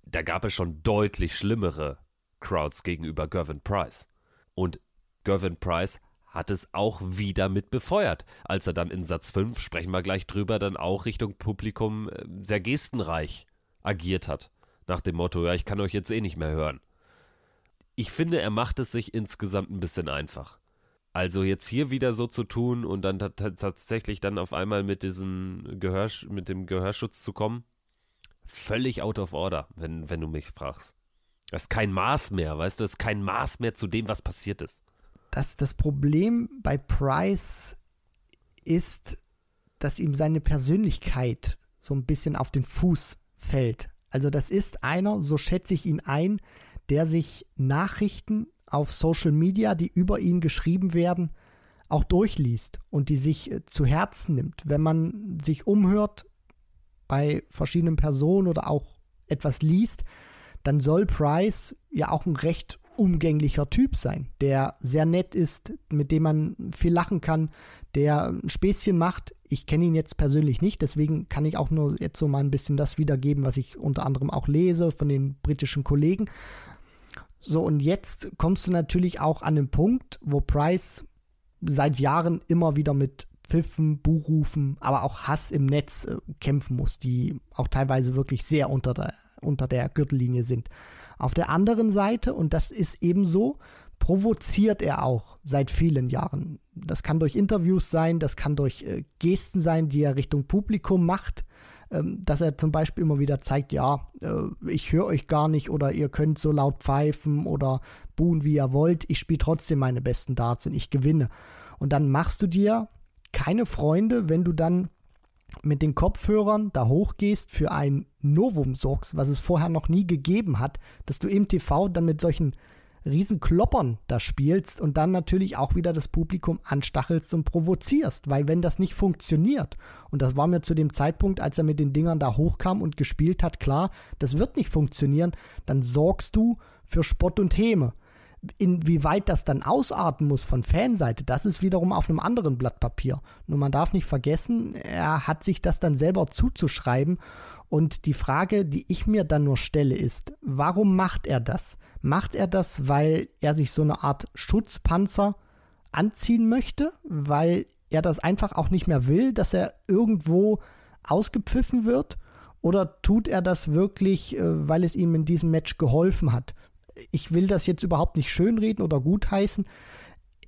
da gab es schon deutlich schlimmere Crowds gegenüber Gervin Price. Und Gervin Price hat es auch wieder mit befeuert, als er dann in Satz 5, sprechen wir gleich drüber, dann auch Richtung Publikum äh, sehr gestenreich agiert hat. Nach dem Motto, ja, ich kann euch jetzt eh nicht mehr hören. ich finde, er macht es sich insgesamt ein bisschen einfach. Also jetzt hier wieder so zu tun und dann tatsächlich dann auf einmal mit diesem Gehör, mit dem Gehörschutz zu kommen, völlig out of order, wenn, wenn du mich fragst. Das ist kein Maß mehr, weißt du, das ist kein Maß mehr zu dem, was passiert ist. Das, das Problem bei Price ist, dass ihm seine Persönlichkeit so ein bisschen auf den Fuß fällt. Also das ist einer, so schätze ich ihn ein, der sich Nachrichten auf Social Media, die über ihn geschrieben werden, auch durchliest und die sich äh, zu Herzen nimmt. Wenn man sich umhört bei verschiedenen Personen oder auch etwas liest, dann soll Price ja auch ein recht umgänglicher Typ sein, der sehr nett ist, mit dem man viel lachen kann, der ein Späßchen macht. Ich kenne ihn jetzt persönlich nicht, deswegen kann ich auch nur jetzt so mal ein bisschen das wiedergeben, was ich unter anderem auch lese von den britischen Kollegen. So, und jetzt kommst du natürlich auch an den Punkt, wo Price seit Jahren immer wieder mit Pfiffen, Buchrufen, aber auch Hass im Netz äh, kämpfen muss, die auch teilweise wirklich sehr unter der, unter der Gürtellinie sind. Auf der anderen Seite, und das ist ebenso, provoziert er auch seit vielen Jahren. Das kann durch Interviews sein, das kann durch äh, Gesten sein, die er Richtung Publikum macht. Ähm, dass er zum Beispiel immer wieder zeigt, ja, äh, ich höre euch gar nicht oder ihr könnt so laut pfeifen oder buhen, wie ihr wollt, ich spiele trotzdem meine besten Darts und ich gewinne. Und dann machst du dir keine Freunde, wenn du dann mit den Kopfhörern da hochgehst für ein Novum sorgst, was es vorher noch nie gegeben hat, dass du im TV dann mit solchen Riesenkloppern da spielst und dann natürlich auch wieder das Publikum anstachelst und provozierst, weil wenn das nicht funktioniert, und das war mir zu dem Zeitpunkt, als er mit den Dingern da hochkam und gespielt hat, klar, das wird nicht funktionieren, dann sorgst du für Spott und Häme. Inwieweit das dann ausarten muss von Fanseite, das ist wiederum auf einem anderen Blatt Papier. Nur man darf nicht vergessen, er hat sich das dann selber zuzuschreiben und die Frage, die ich mir dann nur stelle, ist, warum macht er das? Macht er das, weil er sich so eine Art Schutzpanzer anziehen möchte, weil er das einfach auch nicht mehr will, dass er irgendwo ausgepfiffen wird? Oder tut er das wirklich, äh, weil es ihm in diesem Match geholfen hat? Ich will das jetzt überhaupt nicht schönreden oder gutheißen.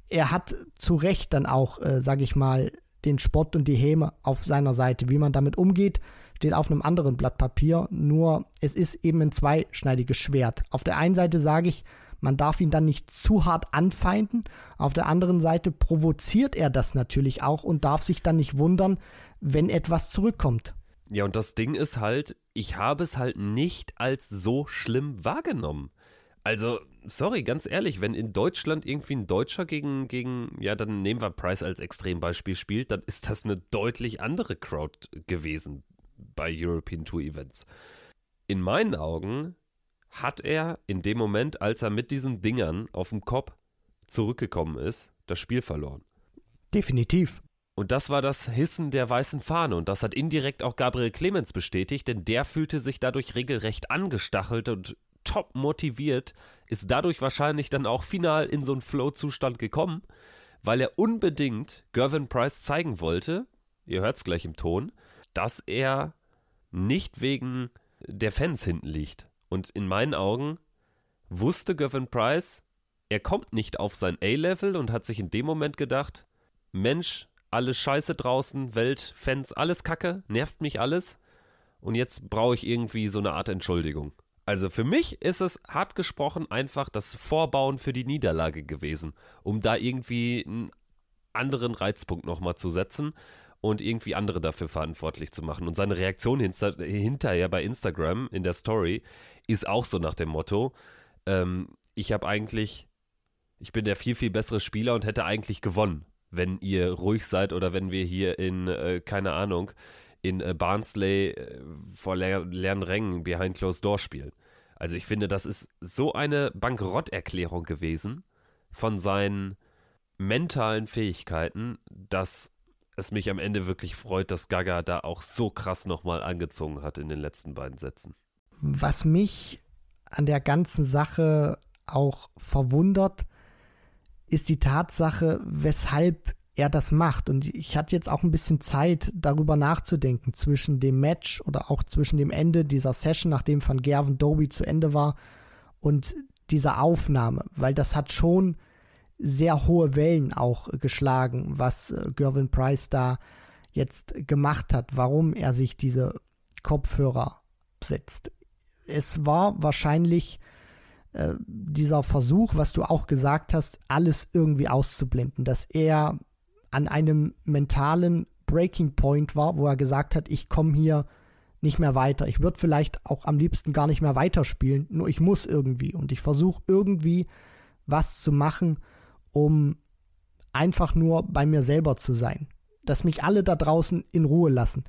Er hat zu Recht dann auch, äh, sage ich mal, den Spott und die Häme auf seiner Seite. Wie man damit umgeht, steht auf einem anderen Blatt Papier, nur es ist eben ein zweischneidiges Schwert. Auf der einen Seite sage ich, man darf ihn dann nicht zu hart anfeinden, auf der anderen Seite provoziert er das natürlich auch und darf sich dann nicht wundern, wenn etwas zurückkommt. Ja, und das Ding ist halt, ich habe es halt nicht als so schlimm wahrgenommen. Also, sorry, ganz ehrlich, wenn in Deutschland irgendwie ein Deutscher gegen, gegen, ja, dann nehmen wir Price als Extrembeispiel spielt, dann ist das eine deutlich andere Crowd gewesen bei European Tour Events. In meinen Augen hat er in dem Moment, als er mit diesen Dingern auf dem Kopf zurückgekommen ist, das Spiel verloren. Definitiv. Und das war das Hissen der weißen Fahne. Und das hat indirekt auch Gabriel Clemens bestätigt, denn der fühlte sich dadurch regelrecht angestachelt und top motiviert, ist dadurch wahrscheinlich dann auch final in so einen Flow-Zustand gekommen, weil er unbedingt Gervin Price zeigen wollte, ihr hört es gleich im Ton, dass er nicht wegen der Fans hinten liegt. Und in meinen Augen wusste Gavin Price, er kommt nicht auf sein A-Level und hat sich in dem Moment gedacht, Mensch, alles scheiße draußen, Welt, Fans, alles kacke, nervt mich alles. Und jetzt brauche ich irgendwie so eine Art Entschuldigung. Also für mich ist es hart gesprochen einfach das Vorbauen für die Niederlage gewesen, um da irgendwie einen anderen Reizpunkt nochmal zu setzen und irgendwie andere dafür verantwortlich zu machen. Und seine Reaktion hinter, hinterher bei Instagram in der Story ist auch so nach dem Motto, ähm, ich habe eigentlich, ich bin der viel, viel bessere Spieler und hätte eigentlich gewonnen, wenn ihr ruhig seid oder wenn wir hier in, äh, keine Ahnung, in äh, Barnsley äh, vor leer, leeren Rängen behind closed door spielen. Also ich finde, das ist so eine Bankrotterklärung gewesen von seinen mentalen Fähigkeiten, dass es mich am Ende wirklich freut, dass Gaga da auch so krass nochmal angezogen hat in den letzten beiden Sätzen. Was mich an der ganzen Sache auch verwundert, ist die Tatsache, weshalb er das macht. Und ich hatte jetzt auch ein bisschen Zeit, darüber nachzudenken, zwischen dem Match oder auch zwischen dem Ende dieser Session, nachdem Van Gerven Doby zu Ende war, und dieser Aufnahme, weil das hat schon sehr hohe Wellen auch geschlagen, was äh, Gervin Price da jetzt gemacht hat, warum er sich diese Kopfhörer setzt. Es war wahrscheinlich äh, dieser Versuch, was du auch gesagt hast, alles irgendwie auszublenden, dass er an einem mentalen Breaking Point war, wo er gesagt hat, ich komme hier nicht mehr weiter. Ich würde vielleicht auch am liebsten gar nicht mehr weiterspielen, nur ich muss irgendwie und ich versuche irgendwie was zu machen, um einfach nur bei mir selber zu sein. Dass mich alle da draußen in Ruhe lassen.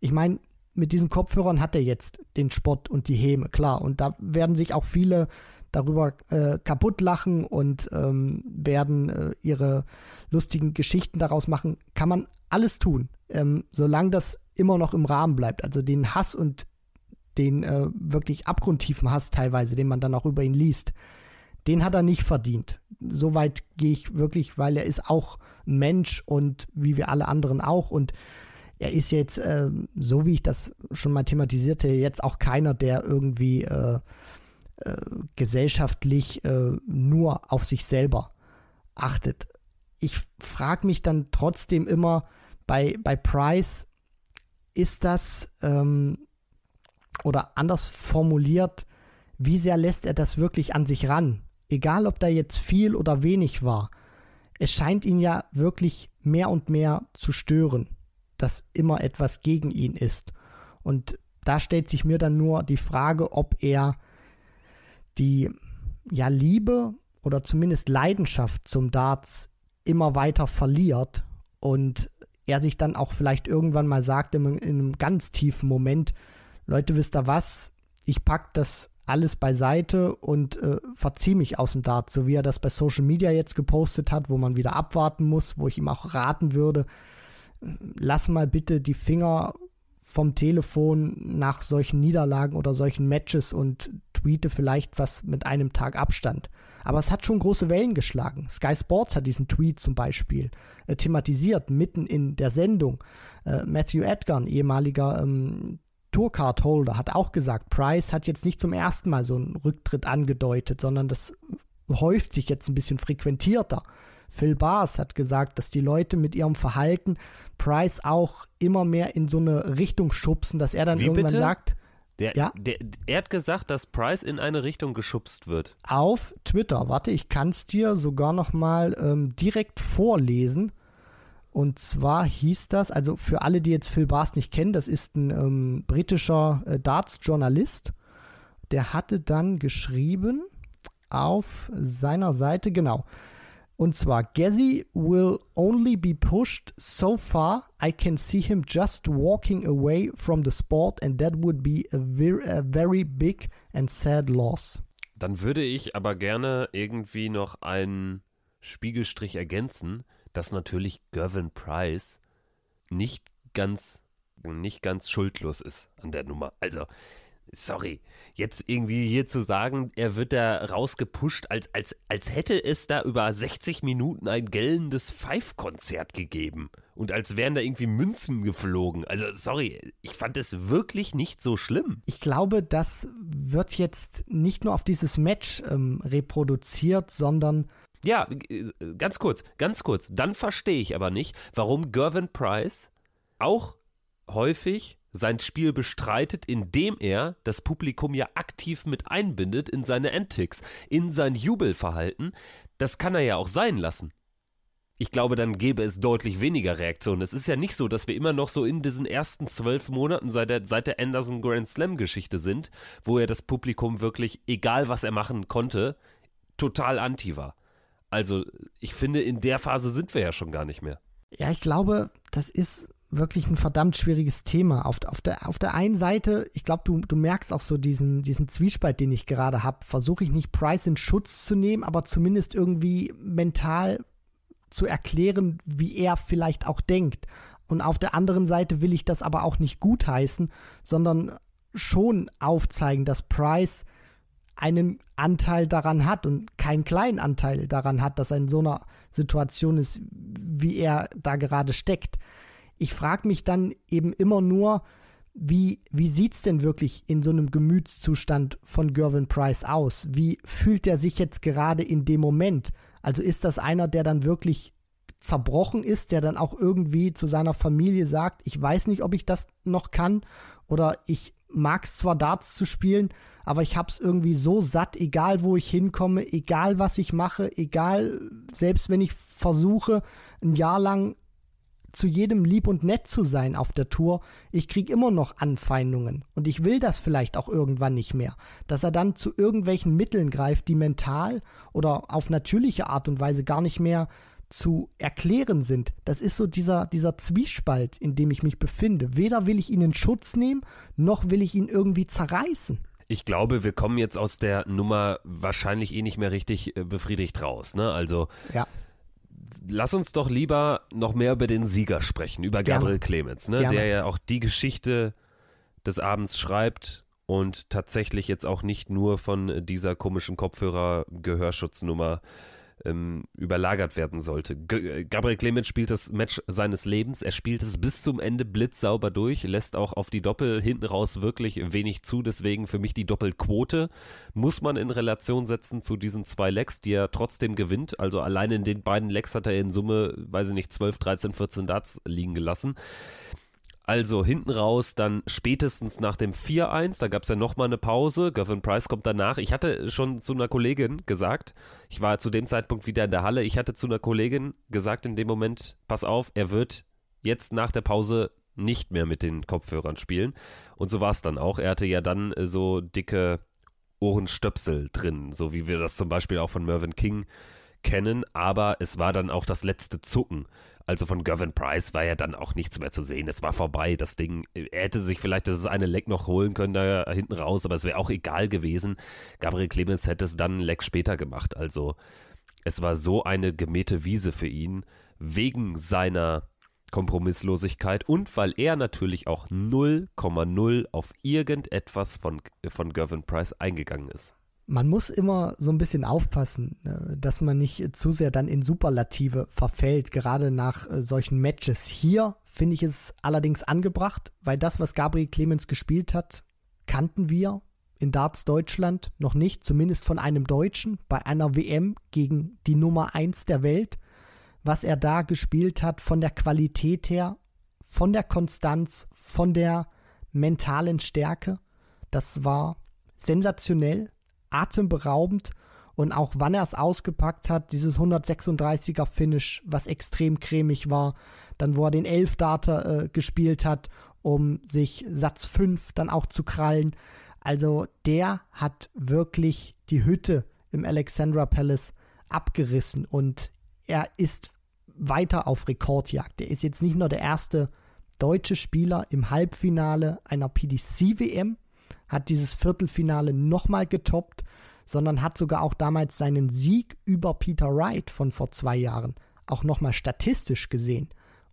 Ich meine, mit diesen Kopfhörern hat er jetzt den Spott und die Häme, klar. Und da werden sich auch viele darüber äh, kaputt lachen und ähm, werden äh, ihre lustigen Geschichten daraus machen. Kann man alles tun, ähm, solange das immer noch im Rahmen bleibt. Also den Hass und den äh, wirklich abgrundtiefen Hass teilweise, den man dann auch über ihn liest, den hat er nicht verdient. Soweit gehe ich wirklich, weil er ist auch ein Mensch und wie wir alle anderen auch. Und er ist jetzt, äh, so wie ich das schon mal thematisierte, jetzt auch keiner, der irgendwie äh, äh, gesellschaftlich äh, nur auf sich selber achtet. Ich frage mich dann trotzdem immer bei, bei Price, ist das ähm, oder anders formuliert, wie sehr lässt er das wirklich an sich ran? Egal, ob da jetzt viel oder wenig war. Es scheint ihn ja wirklich mehr und mehr zu stören, dass immer etwas gegen ihn ist. Und da stellt sich mir dann nur die Frage, ob er die ja Liebe oder zumindest Leidenschaft zum Darts immer weiter verliert und er sich dann auch vielleicht irgendwann mal sagt in, in einem ganz tiefen Moment, Leute, wisst ihr was? Ich pack das alles beiseite und äh, verziehe mich aus dem Dart, so wie er das bei Social Media jetzt gepostet hat, wo man wieder abwarten muss, wo ich ihm auch raten würde, lass mal bitte die Finger vom Telefon nach solchen Niederlagen oder solchen Matches und tweete vielleicht was mit einem Tag Abstand. Aber es hat schon große Wellen geschlagen. Sky Sports hat diesen Tweet zum Beispiel äh, thematisiert, mitten in der Sendung. Äh, Matthew Edgar, ein ehemaliger ähm, Tourcard-Holder, hat auch gesagt, Price hat jetzt nicht zum ersten Mal so einen Rücktritt angedeutet, sondern das häuft sich jetzt ein bisschen frequentierter. Phil Bars hat gesagt, dass die Leute mit ihrem Verhalten Price auch immer mehr in so eine Richtung schubsen, dass er dann Wie irgendwann bitte? sagt, Der, Ja? der, er hat gesagt, dass Price in eine Richtung geschubst wird. auf Twitter. Warte, ich kann es dir sogar noch mal ähm, direkt vorlesen. Und zwar hieß das, also für alle, die jetzt Phil Bars nicht kennen, das ist ein ähm, britischer äh, Darts-Journalist. Der hatte dann geschrieben auf seiner Seite, genau. Und zwar, Gezi will only be pushed so far. I can see him just walking away from the sport, and that would be a, ver a very big and sad loss. Dann würde ich aber gerne irgendwie noch einen Spiegelstrich ergänzen, dass natürlich Gervin Price nicht ganz, nicht ganz schuldlos ist an der Nummer. Also, sorry, jetzt irgendwie hier zu sagen, er wird da rausgepusht, als, als, als hätte es da über 60 Minuten ein gellendes Pfeifkonzert gegeben. Und als wären da irgendwie Münzen geflogen. Also, sorry, ich fand es wirklich nicht so schlimm. Ich glaube, das wird jetzt nicht nur auf dieses Match ähm, reproduziert, sondern Ja, äh, ganz kurz, ganz kurz. Dann verstehe ich aber nicht, warum Gervin Price auch häufig sein Spiel bestreitet, indem er das Publikum ja aktiv mit einbindet in seine Antics, in sein Jubelverhalten. Das kann er ja auch sein lassen. Ich glaube, dann gäbe es deutlich weniger Reaktionen. Es ist ja nicht so, dass wir immer noch so in diesen ersten zwölf Monaten seit der, seit der Anderson Grand Slam Geschichte sind, wo er das Publikum wirklich, egal was er machen konnte, total anti war. Also, ich finde, in der Phase sind wir ja schon gar nicht mehr. Ja, ich glaube, das ist wirklich ein verdammt schwieriges Thema. Auf, auf, der, auf der einen Seite, ich glaube, du, du merkst auch so diesen, diesen Zwiespalt, den ich gerade habe. Versuche ich nicht Price in Schutz zu nehmen, aber zumindest irgendwie mental zu erklären, wie er vielleicht auch denkt. Und auf der anderen Seite will ich das aber auch nicht gutheißen, sondern schon aufzeigen, dass Price einen Anteil daran hat und keinen kleinen Anteil daran hat, dass er in so einer Situation ist, wie er da gerade steckt. Ich frage mich dann eben immer nur, wie, wie sieht es denn wirklich in so einem Gemütszustand von Gervin Price aus? Wie fühlt er sich jetzt gerade in dem Moment? Also ist das einer, der dann wirklich zerbrochen ist, der dann auch irgendwie zu seiner Familie sagt, ich weiß nicht, ob ich das noch kann oder ich mag es zwar Darts zu spielen, aber ich habe es irgendwie so satt, egal wo ich hinkomme, egal was ich mache, egal, selbst wenn ich versuche, ein Jahr lang zu jedem lieb und nett zu sein auf der Tour, ich kriege immer noch Anfeindungen und ich will das vielleicht auch irgendwann nicht mehr, dass er dann zu irgendwelchen Mitteln greift, die mental oder auf natürliche Art und Weise gar nicht mehr zu erklären sind. Das ist so dieser, dieser Zwiespalt, in dem ich mich befinde. Weder will ich ihn in Schutz nehmen, noch will ich ihn irgendwie zerreißen. Ich glaube, wir kommen jetzt aus der Nummer wahrscheinlich eh nicht mehr richtig äh, befriedigt raus. Ne? Also ja. Lass uns doch lieber noch mehr über den Sieger sprechen, über Gabriel Clemens, ne? der ja auch die Geschichte des Abends schreibt und tatsächlich jetzt auch nicht nur von dieser komischen Kopfhörer-Gehörschutznummer ähm, überlagert werden sollte. G äh, Gabriel Clemens spielt das Match seines Lebens. Er spielt es bis zum Ende blitzsauber durch, lässt auch auf die Doppel hinten raus wirklich wenig zu. Deswegen für mich die Doppelquote muss man in Relation setzen zu diesen zwei Lecks, die er trotzdem gewinnt. Also allein in den beiden Lecks hat er in Summe, weiß ich nicht, 12, 13, 14 Darts liegen gelassen. Also hinten raus, dann spätestens nach dem 4-1, da gab es ja nochmal eine Pause. Gavin Price kommt danach. Ich hatte schon zu einer Kollegin gesagt, ich war zu dem Zeitpunkt wieder in der Halle, ich hatte zu einer Kollegin gesagt in dem Moment, pass auf, er wird jetzt nach der Pause nicht mehr mit den Kopfhörern spielen. Und so war es dann auch. Er hatte ja dann äh, so dicke Ohrenstöpsel drin, so wie wir das zum Beispiel auch von Mervyn King kennen, aber es war dann auch das letzte Zucken. Also von Gavin Price war ja dann auch nichts mehr zu sehen. Es war vorbei, das Ding. Er hätte sich vielleicht das eine Leck noch holen können da hinten raus, aber es wäre auch egal gewesen. Gabriel Clemens hätte es dann ein Leck später gemacht. Also es war so eine gemähte Wiese für ihn, wegen seiner Kompromisslosigkeit und weil er natürlich auch 0,0 auf irgendetwas von, von Gavin Price eingegangen ist man muss immer so ein bisschen aufpassen, ne, dass man nicht zu sehr dann in Superlative verfällt, gerade nach äh, solchen Matches. Hier finde ich es allerdings angebracht, weil das, was Gabriel Clemens gespielt hat, kannten wir in Darts Deutschland noch nicht, zumindest von einem Deutschen bei einer WM gegen die Nummer 1 der Welt. Was er da gespielt hat, von der Qualität her, von der Konstanz, von der mentalen Stärke, das war sensationell atemberaubend und auch wann er es ausgepackt hat, dieses 136er Finish, was extrem cremig war, dann wo er den Elfdarter äh, gespielt hat, um sich Satz 5 dann auch zu krallen. Also der hat wirklich die Hütte im Alexandra Palace abgerissen und er ist weiter auf Rekordjagd. Er ist jetzt nicht nur der erste deutsche Spieler im Halbfinale einer PDC-WM, hat dieses Viertelfinale nochmal getoppt, sondern hat sogar auch damals seinen Sieg über Peter Wright von vor zwei Jahren auch nochmal statistisch gesehen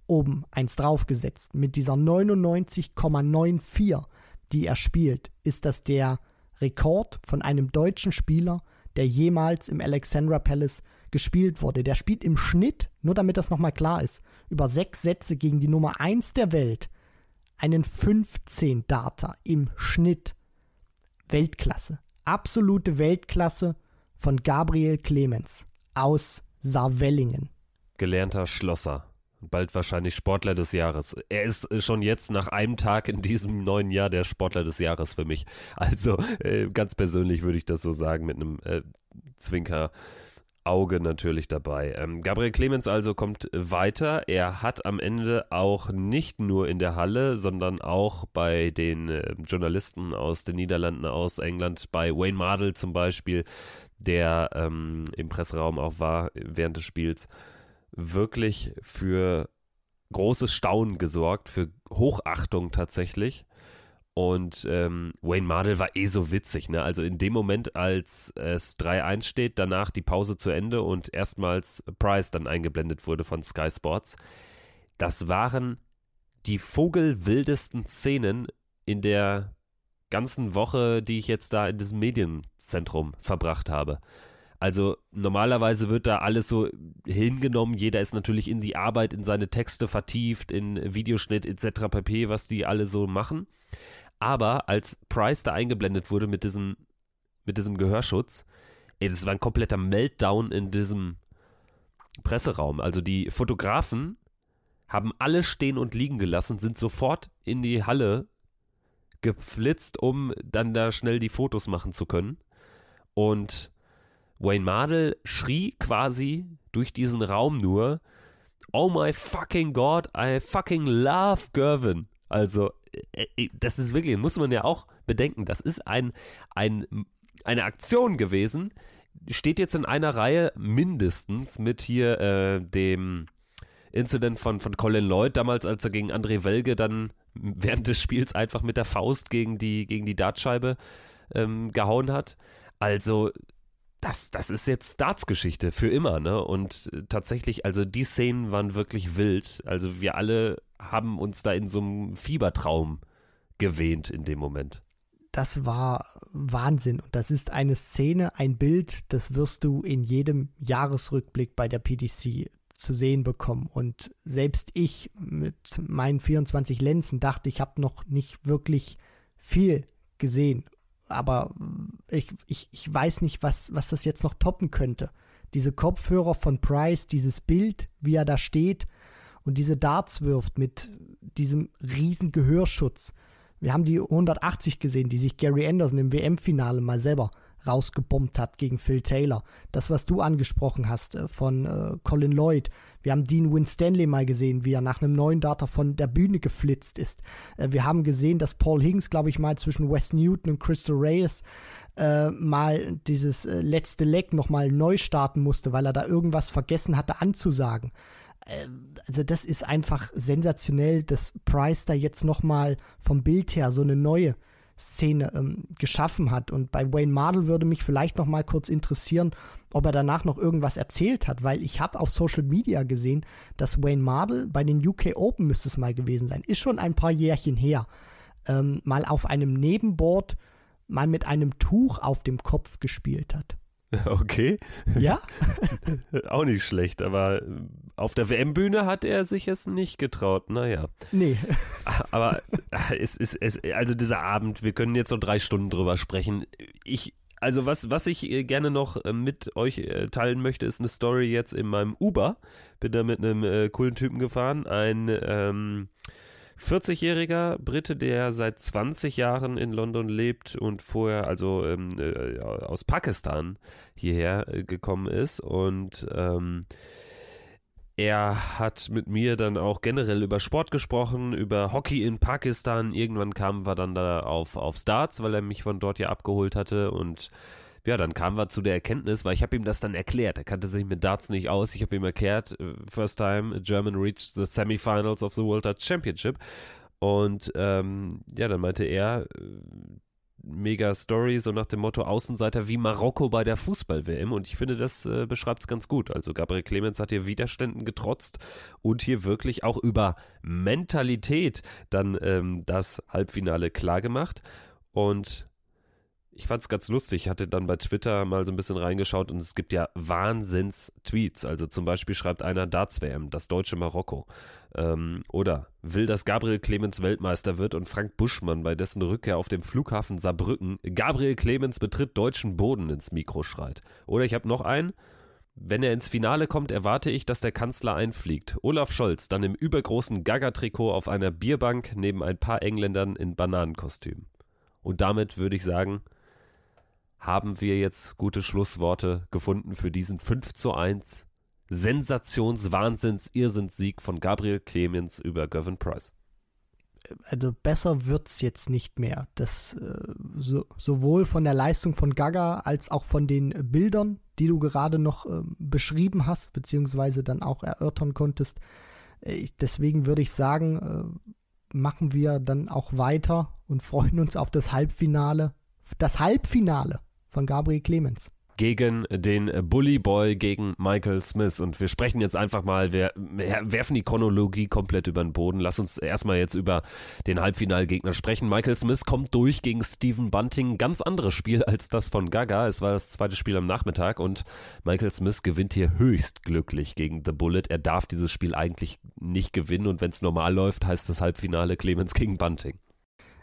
oben eins draufgesetzt. Mit dieser 99,94, die er spielt, ist das der Rekord von einem deutschen Spieler, der jemals im Alexandra Palace gespielt wurde. Der spielt im Schnitt, nur damit das nochmal klar ist, über sechs Sätze gegen die Nummer 1 der Welt einen 15 Data im Schnitt. Weltklasse. Absolute Weltklasse von Gabriel Clemens aus Saarwellingen. Gelernter Schlosser. Bald wahrscheinlich Sportler des Jahres. Er ist schon jetzt nach einem Tag in diesem neuen Jahr der Sportler des Jahres für mich. Also äh, ganz persönlich würde ich das so sagen mit einem äh, Zwinker. Auge natürlich dabei. Ähm, Gabriel Clemens also kommt weiter. Er hat am Ende auch nicht nur in der Halle, sondern auch bei den äh, Journalisten aus den Niederlanden, aus England, bei Wayne Mardell zum Beispiel, der ähm, im Presseraum auch war während des Spiels, wirklich für großes Staunen gesorgt, für Hochachtung tatsächlich. Und ähm, Wayne Mardell war eh so witzig, ne? Also in dem Moment, als es 3-1 steht, danach die Pause zu Ende und erstmals Price dann eingeblendet wurde von Sky Sports, das waren die vogelwildesten Szenen in der ganzen Woche, die ich jetzt da in diesem Medienzentrum verbracht habe. Also normalerweise wird da alles so hingenommen. Jeder ist natürlich in die Arbeit, in seine Texte vertieft, in Videoschnitt etc. pp, was die alle so machen. Aber als Price da eingeblendet wurde mit diesem, mit diesem Gehörschutz, ey, das war ein kompletter Meltdown in diesem Presseraum. Also die Fotografen haben alle stehen und liegen gelassen, sind sofort in die Halle geflitzt, um dann da schnell die Fotos machen zu können. Und Wayne Mardell schrie quasi durch diesen Raum nur, Oh my fucking God, I fucking love Gervin. Also, das ist wirklich, muss man ja auch bedenken, das ist ein, ein, eine Aktion gewesen, steht jetzt in einer Reihe mindestens mit hier äh, dem Incident von, von Colin Lloyd damals, als er gegen André Welge dann während des Spiels einfach mit der Faust gegen die, gegen die Dartscheibe ähm, gehauen hat. Also, das, das ist jetzt Darts-Geschichte für immer, ne? Und äh, tatsächlich, also die Szenen waren wirklich wild. Also wir alle haben uns da in so einem Fiebertraum gewähnt in dem Moment. Das war Wahnsinn. Und das ist eine Szene, ein Bild, das wirst du in jedem Jahresrückblick bei der PDC zu sehen bekommen. Und selbst ich mit meinen 24 Lenzen dachte, ich habe noch nicht wirklich viel gesehen. Aber ich, ich, ich weiß nicht, was, was das jetzt noch toppen könnte. Diese Kopfhörer von Price, dieses Bild, wie er da steht und diese Darts wirft mit diesem riesen Gehörschutz. Wir haben die 180 gesehen, die sich Gary Anderson im WM-Finale mal selber rausgebombt hat gegen Phil Taylor. Das, was du angesprochen hast äh, von äh, Colin Lloyd. Wir haben Dean Winstanley mal gesehen, wie er nach einem neuen Data von der Bühne geflitzt ist. Äh, wir haben gesehen, dass Paul Higgins, glaube ich, mal zwischen Wes Newton und Crystal Reyes äh, mal dieses äh, letzte Leg nochmal neu starten musste, weil er da irgendwas vergessen hatte anzusagen also das ist einfach sensationell, dass Price da jetzt nochmal vom Bild her so eine neue Szene ähm, geschaffen hat. Und bei Wayne Mardell würde mich vielleicht noch mal kurz interessieren, ob er danach noch irgendwas erzählt hat, weil ich habe auf Social Media gesehen, dass Wayne Mardell bei den UK Open müsste es mal gewesen sein, ist schon ein paar Jährchen her, ähm, mal auf einem Nebenboard mal mit einem Tuch auf dem Kopf gespielt hat. [laughs] Okay. Ja? [laughs] Auch nicht schlecht, aber äh, auf der WM-Bühne hat er sich es nicht getraut. Naja. Nee. [laughs] Aber äh, es ist, es, also dieser Abend, wir können jetzt noch drei Stunden drüber sprechen. Ich, also was, was ich äh, gerne noch mit euch teilen möchte, ist eine Story jetzt in meinem Uber. Bin da mit einem äh, coolen Typen gefahren. Ein, ähm, 40-jähriger Brite, der seit 20 Jahren in London lebt und vorher also ähm, äh, aus Pakistan hierher äh, gekommen ist und ähm, er hat mit mir dann auch generell über Sport gesprochen, über Hockey in Pakistan. Irgendwann kamen wir dann da auf, auf Starts, weil er mich von dort ja abgeholt hatte und ja, dann kamen wir zu der Erkenntnis, weil ich habe ihm das dann erklärt. Er kannte sich mit Darts nicht aus. Ich habe ihm erklärt, äh, first time German reached the semifinals of the World Darts Championship. Und ähm, ja, dann meinte er, äh, mega Story, so nach dem Motto Außenseiter wie Marokko bei der Fußball-WM. Und ich finde, das äh, beschreibt es ganz gut. Also Gabriel Clemens hat hier Widerständen getrotzt und hier wirklich auch über Mentalität dann ähm, das Halbfinale klargemacht. Und ich fand es ganz lustig. Ich hatte dann bei Twitter mal so ein bisschen reingeschaut und es gibt ja Wahnsinns-Tweets. Also zum Beispiel schreibt einer Darts-WM, das deutsche Marokko. Ähm, oder will, dass Gabriel Clemens Weltmeister wird und Frank Buschmann bei dessen Rückkehr auf dem Flughafen Saarbrücken Gabriel Clemens betritt deutschen Boden ins Mikro schreit. Oder ich habe noch einen. Wenn er ins Finale kommt, erwarte ich, dass der Kanzler einfliegt. Olaf Scholz dann im übergroßen Gaga-Trikot auf einer Bierbank neben ein paar Engländern in Bananenkostüm. Und damit würde ich sagen, haben wir jetzt gute Schlussworte gefunden für diesen 5 zu 1 Sensations-Wahnsinns-Irrsinnssieg von Gabriel Clemens über Gavin Price. Also besser wird es jetzt nicht mehr. Das äh, so, sowohl von der Leistung von Gaga als auch von den Bildern, die du gerade noch äh, beschrieben hast, beziehungsweise dann auch erörtern konntest. Äh, deswegen würde ich sagen, äh, machen wir dann auch weiter und [laughs] freuen uns auf das Halbfinale. Das Halbfinale von Gabriel Clemens. Gegen den Bully Boy, gegen Michael Smith. Und wir sprechen jetzt einfach mal, wir werfen die Chronologie komplett über den Boden. Lass uns erstmal jetzt über den Halbfinalgegner sprechen. Michael Smith kommt durch gegen Stephen Bunting. Ganz anderes Spiel als das von Gaga. Es war das zweite Spiel am Nachmittag und Michael Smith gewinnt hier höchst glücklich gegen The Bullet. Er darf dieses Spiel eigentlich nicht gewinnen und wenn es normal läuft, heißt das Halbfinale Clemens gegen Bunting.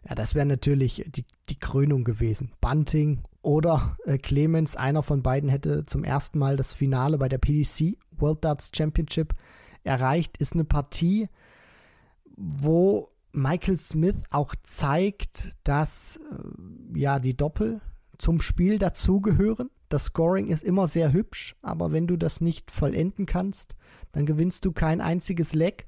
Ja, das wäre natürlich die, die Krönung gewesen. Bunting oder äh, Clemens, einer von beiden hätte zum ersten Mal das Finale bei der PDC World Darts Championship erreicht. Ist eine Partie, wo Michael Smith auch zeigt, dass äh, ja die Doppel zum Spiel dazugehören. Das Scoring ist immer sehr hübsch, aber wenn du das nicht vollenden kannst, dann gewinnst du kein einziges Leck.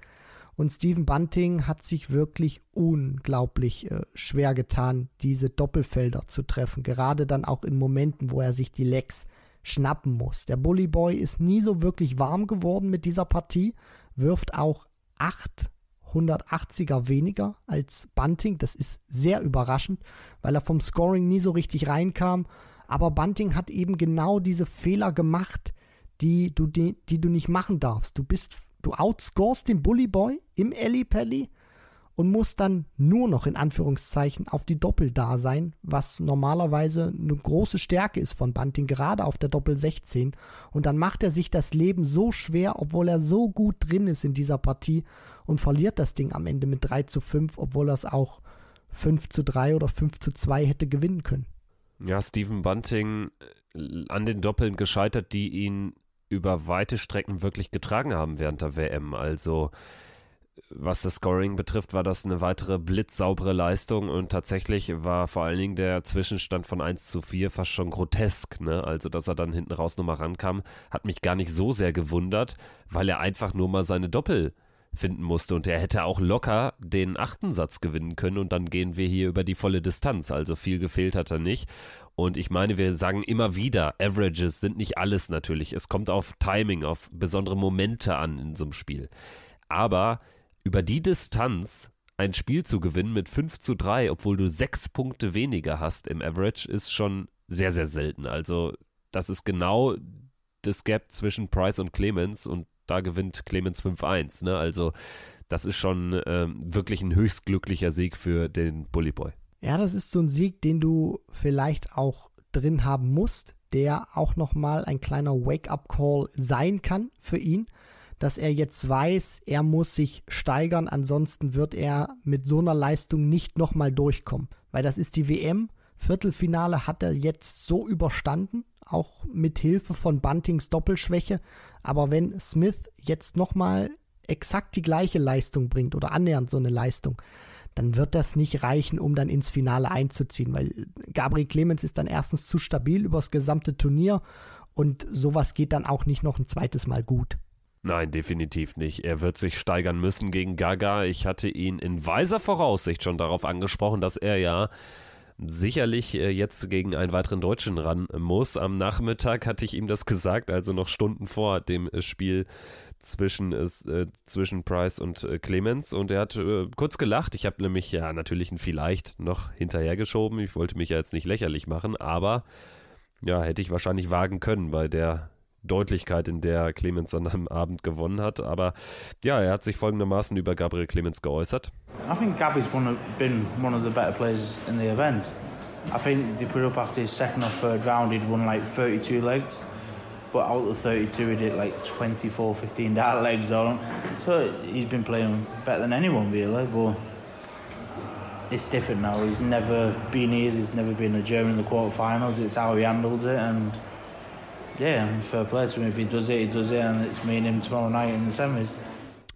Und Stephen Bunting hat sich wirklich unglaublich äh, schwer getan, diese Doppelfelder zu treffen. Gerade dann auch in Momenten, wo er sich die Lecks schnappen muss. Der Bully Boy ist nie so wirklich warm geworden mit dieser Partie, wirft auch 880er weniger als Bunting. Das ist sehr überraschend, weil er vom Scoring nie so richtig reinkam. Aber Bunting hat eben genau diese Fehler gemacht, die du, die, die du nicht machen darfst. Du bist, du outscorest den Bully Boy im Ellie Pelli und musst dann nur noch in Anführungszeichen auf die Doppel da sein, was normalerweise eine große Stärke ist von Bunting, gerade auf der Doppel 16. Und dann macht er sich das Leben so schwer, obwohl er so gut drin ist in dieser Partie und verliert das Ding am Ende mit 3 zu 5, obwohl er es auch 5 zu 3 oder 5 zu 2 hätte gewinnen können. Ja, Stephen Bunting äh, an den Doppeln gescheitert, die ihn über weite Strecken wirklich getragen haben während der WM. Also was das Scoring betrifft, war das eine weitere blitzsaubere Leistung und tatsächlich war vor allen Dingen der Zwischenstand von 1 zu 4 fast schon grotesk. Ne? Also, dass er dann hinten raus nochmal rankam, hat mich gar nicht so sehr gewundert, weil er einfach nur mal seine Doppel finden musste und er hätte auch locker den achten Satz gewinnen können und dann gehen wir hier über die volle Distanz. Also viel gefehlt hat er nicht. Und ich meine, wir sagen immer wieder, Averages sind nicht alles natürlich. Es kommt auf Timing, auf besondere Momente an in so einem Spiel. Aber über die Distanz ein Spiel zu gewinnen mit 5 zu 3, obwohl du sechs Punkte weniger hast im Average, ist schon sehr, sehr selten. Also, das ist genau das Gap zwischen Price und Clemens und da gewinnt Clemens 5-1. Ne? Also, das ist schon ähm, wirklich ein höchst glücklicher Sieg für den Bully Boy. Ja, das ist so ein Sieg, den du vielleicht auch drin haben musst, der auch nochmal ein kleiner Wake-up-Call sein kann für ihn, dass er jetzt weiß, er muss sich steigern, ansonsten wird er mit so einer Leistung nicht nochmal durchkommen, weil das ist die WM. Viertelfinale hat er jetzt so überstanden, auch mit Hilfe von Buntings Doppelschwäche. Aber wenn Smith jetzt nochmal exakt die gleiche Leistung bringt oder annähernd so eine Leistung, dann wird das nicht reichen, um dann ins Finale einzuziehen, weil Gabriel Clemens ist dann erstens zu stabil übers gesamte Turnier und sowas geht dann auch nicht noch ein zweites Mal gut. Nein, definitiv nicht. Er wird sich steigern müssen gegen Gaga. Ich hatte ihn in weiser Voraussicht schon darauf angesprochen, dass er ja sicherlich äh, jetzt gegen einen weiteren Deutschen ran muss. Am Nachmittag hatte ich ihm das gesagt, also noch Stunden vor dem äh, Spiel zwischen, äh, zwischen Price und äh, Clemens und er hat äh, kurz gelacht. Ich habe nämlich ja natürlich ein Vielleicht noch hinterhergeschoben. Ich wollte mich ja jetzt nicht lächerlich machen, aber ja, hätte ich wahrscheinlich wagen können bei der Deutlichkeit, in der Clemens an einem Abend gewonnen hat. Aber ja, er hat sich folgendermaßen über Gabriel Clemens geäußert. I think Gabby's one of, been one of the better players in the event. I think they put up after his second or third round, he'd won like 32 legs. But out of 32, he did like 24, 15 dart legs on. So he's been playing better than anyone, really. But it's different now. He's never been here, he's never been a German in the quarterfinals. It's how he handles it. And yeah, fair play to him. If he does it, he does it. And it's me and him tomorrow night in the semis.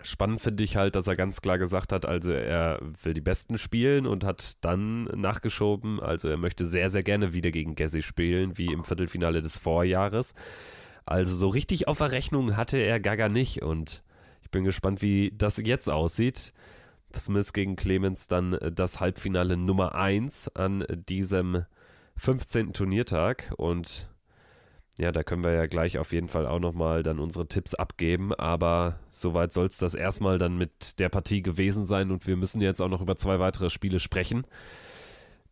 Spannend finde ich halt, dass er ganz klar gesagt hat, also er will die Besten spielen und hat dann nachgeschoben, also er möchte sehr, sehr gerne wieder gegen Gessi spielen, wie im Viertelfinale des Vorjahres. Also so richtig auf der Rechnung hatte er Gaga nicht und ich bin gespannt, wie das jetzt aussieht. Smith gegen Clemens dann äh, das Halbfinale Nummer 1 an diesem 15. Turniertag und ja, da können wir ja gleich auf jeden Fall auch nochmal dann unsere Tipps abgeben, aber soweit soll es das erstmal dann mit der Partie gewesen sein und wir müssen jetzt auch noch über zwei weitere Spiele sprechen.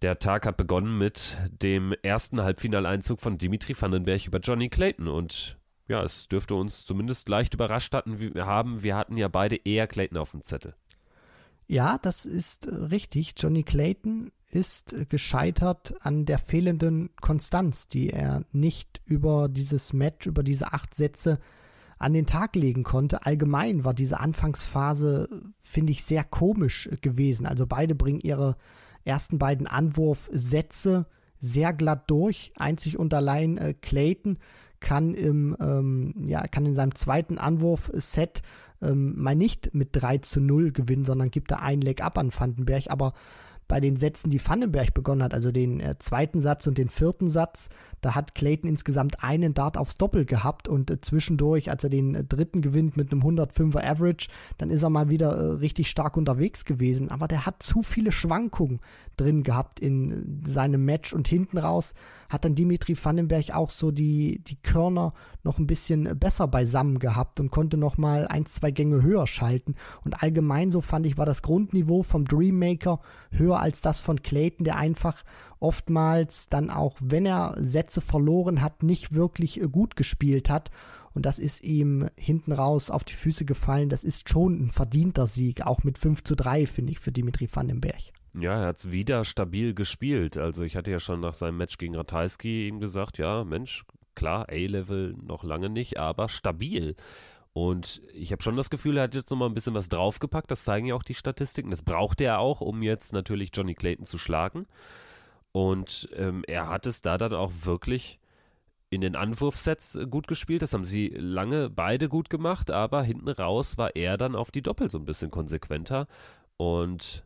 Der Tag hat begonnen mit dem ersten Halbfinaleinzug von Dimitri Vandenberg über Johnny Clayton und ja, es dürfte uns zumindest leicht überrascht hatten, wir haben. Wir hatten ja beide eher Clayton auf dem Zettel. Ja, das ist richtig. Johnny Clayton ist gescheitert an der fehlenden Konstanz, die er nicht über dieses Match, über diese acht Sätze an den Tag legen konnte. Allgemein war diese Anfangsphase, finde ich, sehr komisch gewesen. Also beide bringen ihre ersten beiden Anwurfsätze sehr glatt durch. Einzig und allein äh, Clayton kann im, ähm, ja, kann in seinem zweiten Anwurfset ähm, mal nicht mit 3 zu 0 gewinnen, sondern gibt da ein Leg ab an Vandenberg. Aber bei den Sätzen, die Vandenberg begonnen hat, also den äh, zweiten Satz und den vierten Satz, da hat Clayton insgesamt einen Dart aufs Doppel gehabt und äh, zwischendurch, als er den äh, dritten gewinnt mit einem 105er Average, dann ist er mal wieder äh, richtig stark unterwegs gewesen. Aber der hat zu viele Schwankungen drin gehabt in seinem Match und hinten raus hat dann Dimitri Vandenberg auch so die, die Körner noch ein bisschen besser beisammen gehabt und konnte noch mal ein, zwei Gänge höher schalten. Und allgemein, so fand ich, war das Grundniveau vom Dreammaker höher als das von Clayton, der einfach oftmals dann auch, wenn er Sätze verloren hat, nicht wirklich gut gespielt hat. Und das ist ihm hinten raus auf die Füße gefallen. Das ist schon ein verdienter Sieg, auch mit 5 zu 3, finde ich, für Dimitri Vandenberg. Ja, er hat es wieder stabil gespielt. Also ich hatte ja schon nach seinem Match gegen Ratajski ihm gesagt, ja, Mensch, klar, A-Level noch lange nicht, aber stabil. Und ich habe schon das Gefühl, er hat jetzt nochmal ein bisschen was draufgepackt. Das zeigen ja auch die Statistiken. Das braucht er auch, um jetzt natürlich Johnny Clayton zu schlagen. Und ähm, er hat es da dann auch wirklich in den Anwurfsets gut gespielt. Das haben sie lange beide gut gemacht, aber hinten raus war er dann auf die Doppel so ein bisschen konsequenter. Und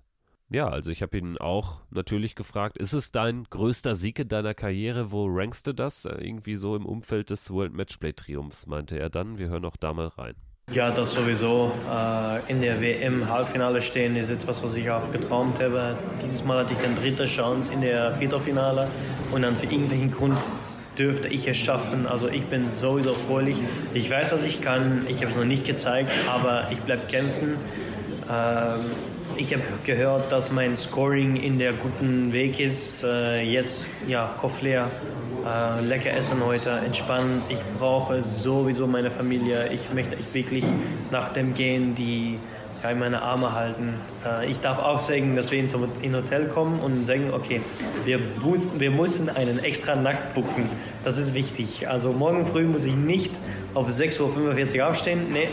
ja, also ich habe ihn auch natürlich gefragt, ist es dein größter Sieg in deiner Karriere? Wo rankst du das? Äh, irgendwie so im Umfeld des World Matchplay Triumphs, meinte er dann. Wir hören auch da mal rein. Ja, das sowieso. Äh, in der WM-Halbfinale stehen ist etwas, was ich auch geträumt habe. Dieses Mal hatte ich dann dritte Chance in der Viertelfinale und dann für irgendwelchen Grund dürfte ich es schaffen. Also ich bin sowieso fröhlich. Ich weiß, was ich kann. Ich habe es noch nicht gezeigt, aber ich bleibe kämpfen. Ähm, ich habe gehört, dass mein Scoring in der guten Weg ist. Äh, jetzt, ja, Kopf leer, äh, lecker essen heute, entspannen. Ich brauche sowieso meine Familie. Ich möchte ich wirklich nach dem Gehen die ja, in meine Arme halten. Äh, ich darf auch sagen, dass wir ins Hotel kommen und sagen, okay, wir, wir müssen einen extra Nackt buchen. Das ist wichtig. Also morgen früh muss ich nicht auf 6.45 Uhr aufstehen. Nee,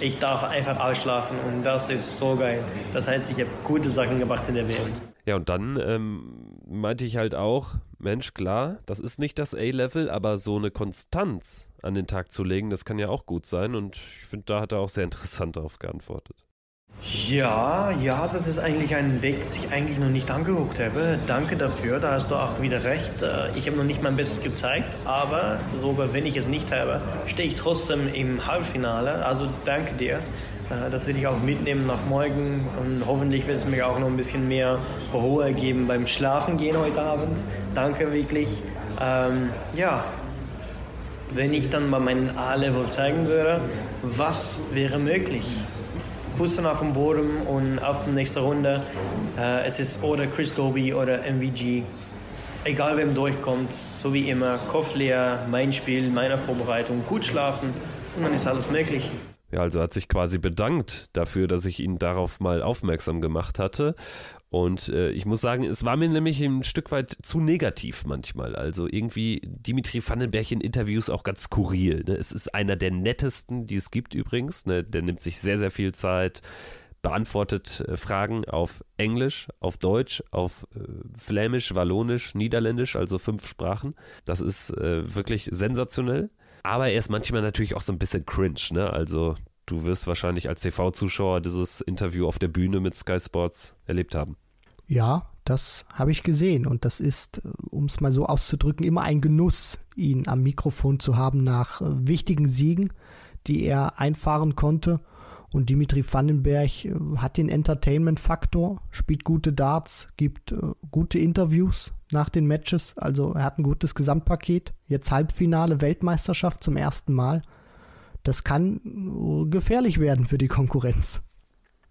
ich darf einfach ausschlafen und das ist so geil. Das heißt, ich habe gute Sachen gemacht in der WM. Ja, und dann ähm, meinte ich halt auch, Mensch, klar, das ist nicht das A-Level, aber so eine Konstanz an den Tag zu legen, das kann ja auch gut sein. Und ich finde, da hat er auch sehr [laughs] interessant darauf geantwortet. Ja, ja, das ist eigentlich ein Weg, den ich eigentlich noch nicht angeguckt habe. Danke dafür, da hast du auch wieder recht. Äh, ich habe noch nicht mein Bestes gezeigt, aber sogar wenn ich es nicht habe, stehe ich trotzdem im Halbfinale. Also danke dir. Äh, das will ich auch mitnehmen nach morgen und hoffentlich wird es mir auch noch ein bisschen mehr Ruhe geben beim Schlafen gehen heute Abend. Danke wirklich. Ähm, ja, wenn ich dann mal meinen A-Level zeigen würde, was wäre möglich? Fuß auf dem Boden und auf zur nächsten Runde. Äh, es ist oder Chris Doby oder MVG. Egal wem durchkommt, so wie immer, Kopf leer, mein Spiel, meine Vorbereitung, gut schlafen und dann ist alles möglich. Ja, also hat sich quasi bedankt dafür, dass ich ihn darauf mal aufmerksam gemacht hatte. Und äh, ich muss sagen, es war mir nämlich ein Stück weit zu negativ manchmal. Also irgendwie Dimitri Vandenberg in Interviews auch ganz skurril. Ne? Es ist einer der nettesten, die es gibt übrigens. Ne? Der nimmt sich sehr, sehr viel Zeit, beantwortet äh, Fragen auf Englisch, auf Deutsch, auf äh, Flämisch, Wallonisch, Niederländisch, also fünf Sprachen. Das ist äh, wirklich sensationell. Aber er ist manchmal natürlich auch so ein bisschen cringe. Ne? Also Du wirst wahrscheinlich als TV-Zuschauer dieses Interview auf der Bühne mit Sky Sports erlebt haben. Ja, das habe ich gesehen und das ist, äh, um es mal so auszudrücken, immer ein Genuss, ihn am Mikrofon zu haben nach äh, wichtigen Siegen, die er einfahren konnte. Und Dimitri Vandenberg äh, hat den Entertainment-Faktor, spielt gute Darts, gibt gute Interviews nach den Matches. Also er hat ein gutes Gesamtpaket. Jetzt Halbfinale Weltmeisterschaft zum ersten Mal das kann gefährlich werden für die Konkurrenz.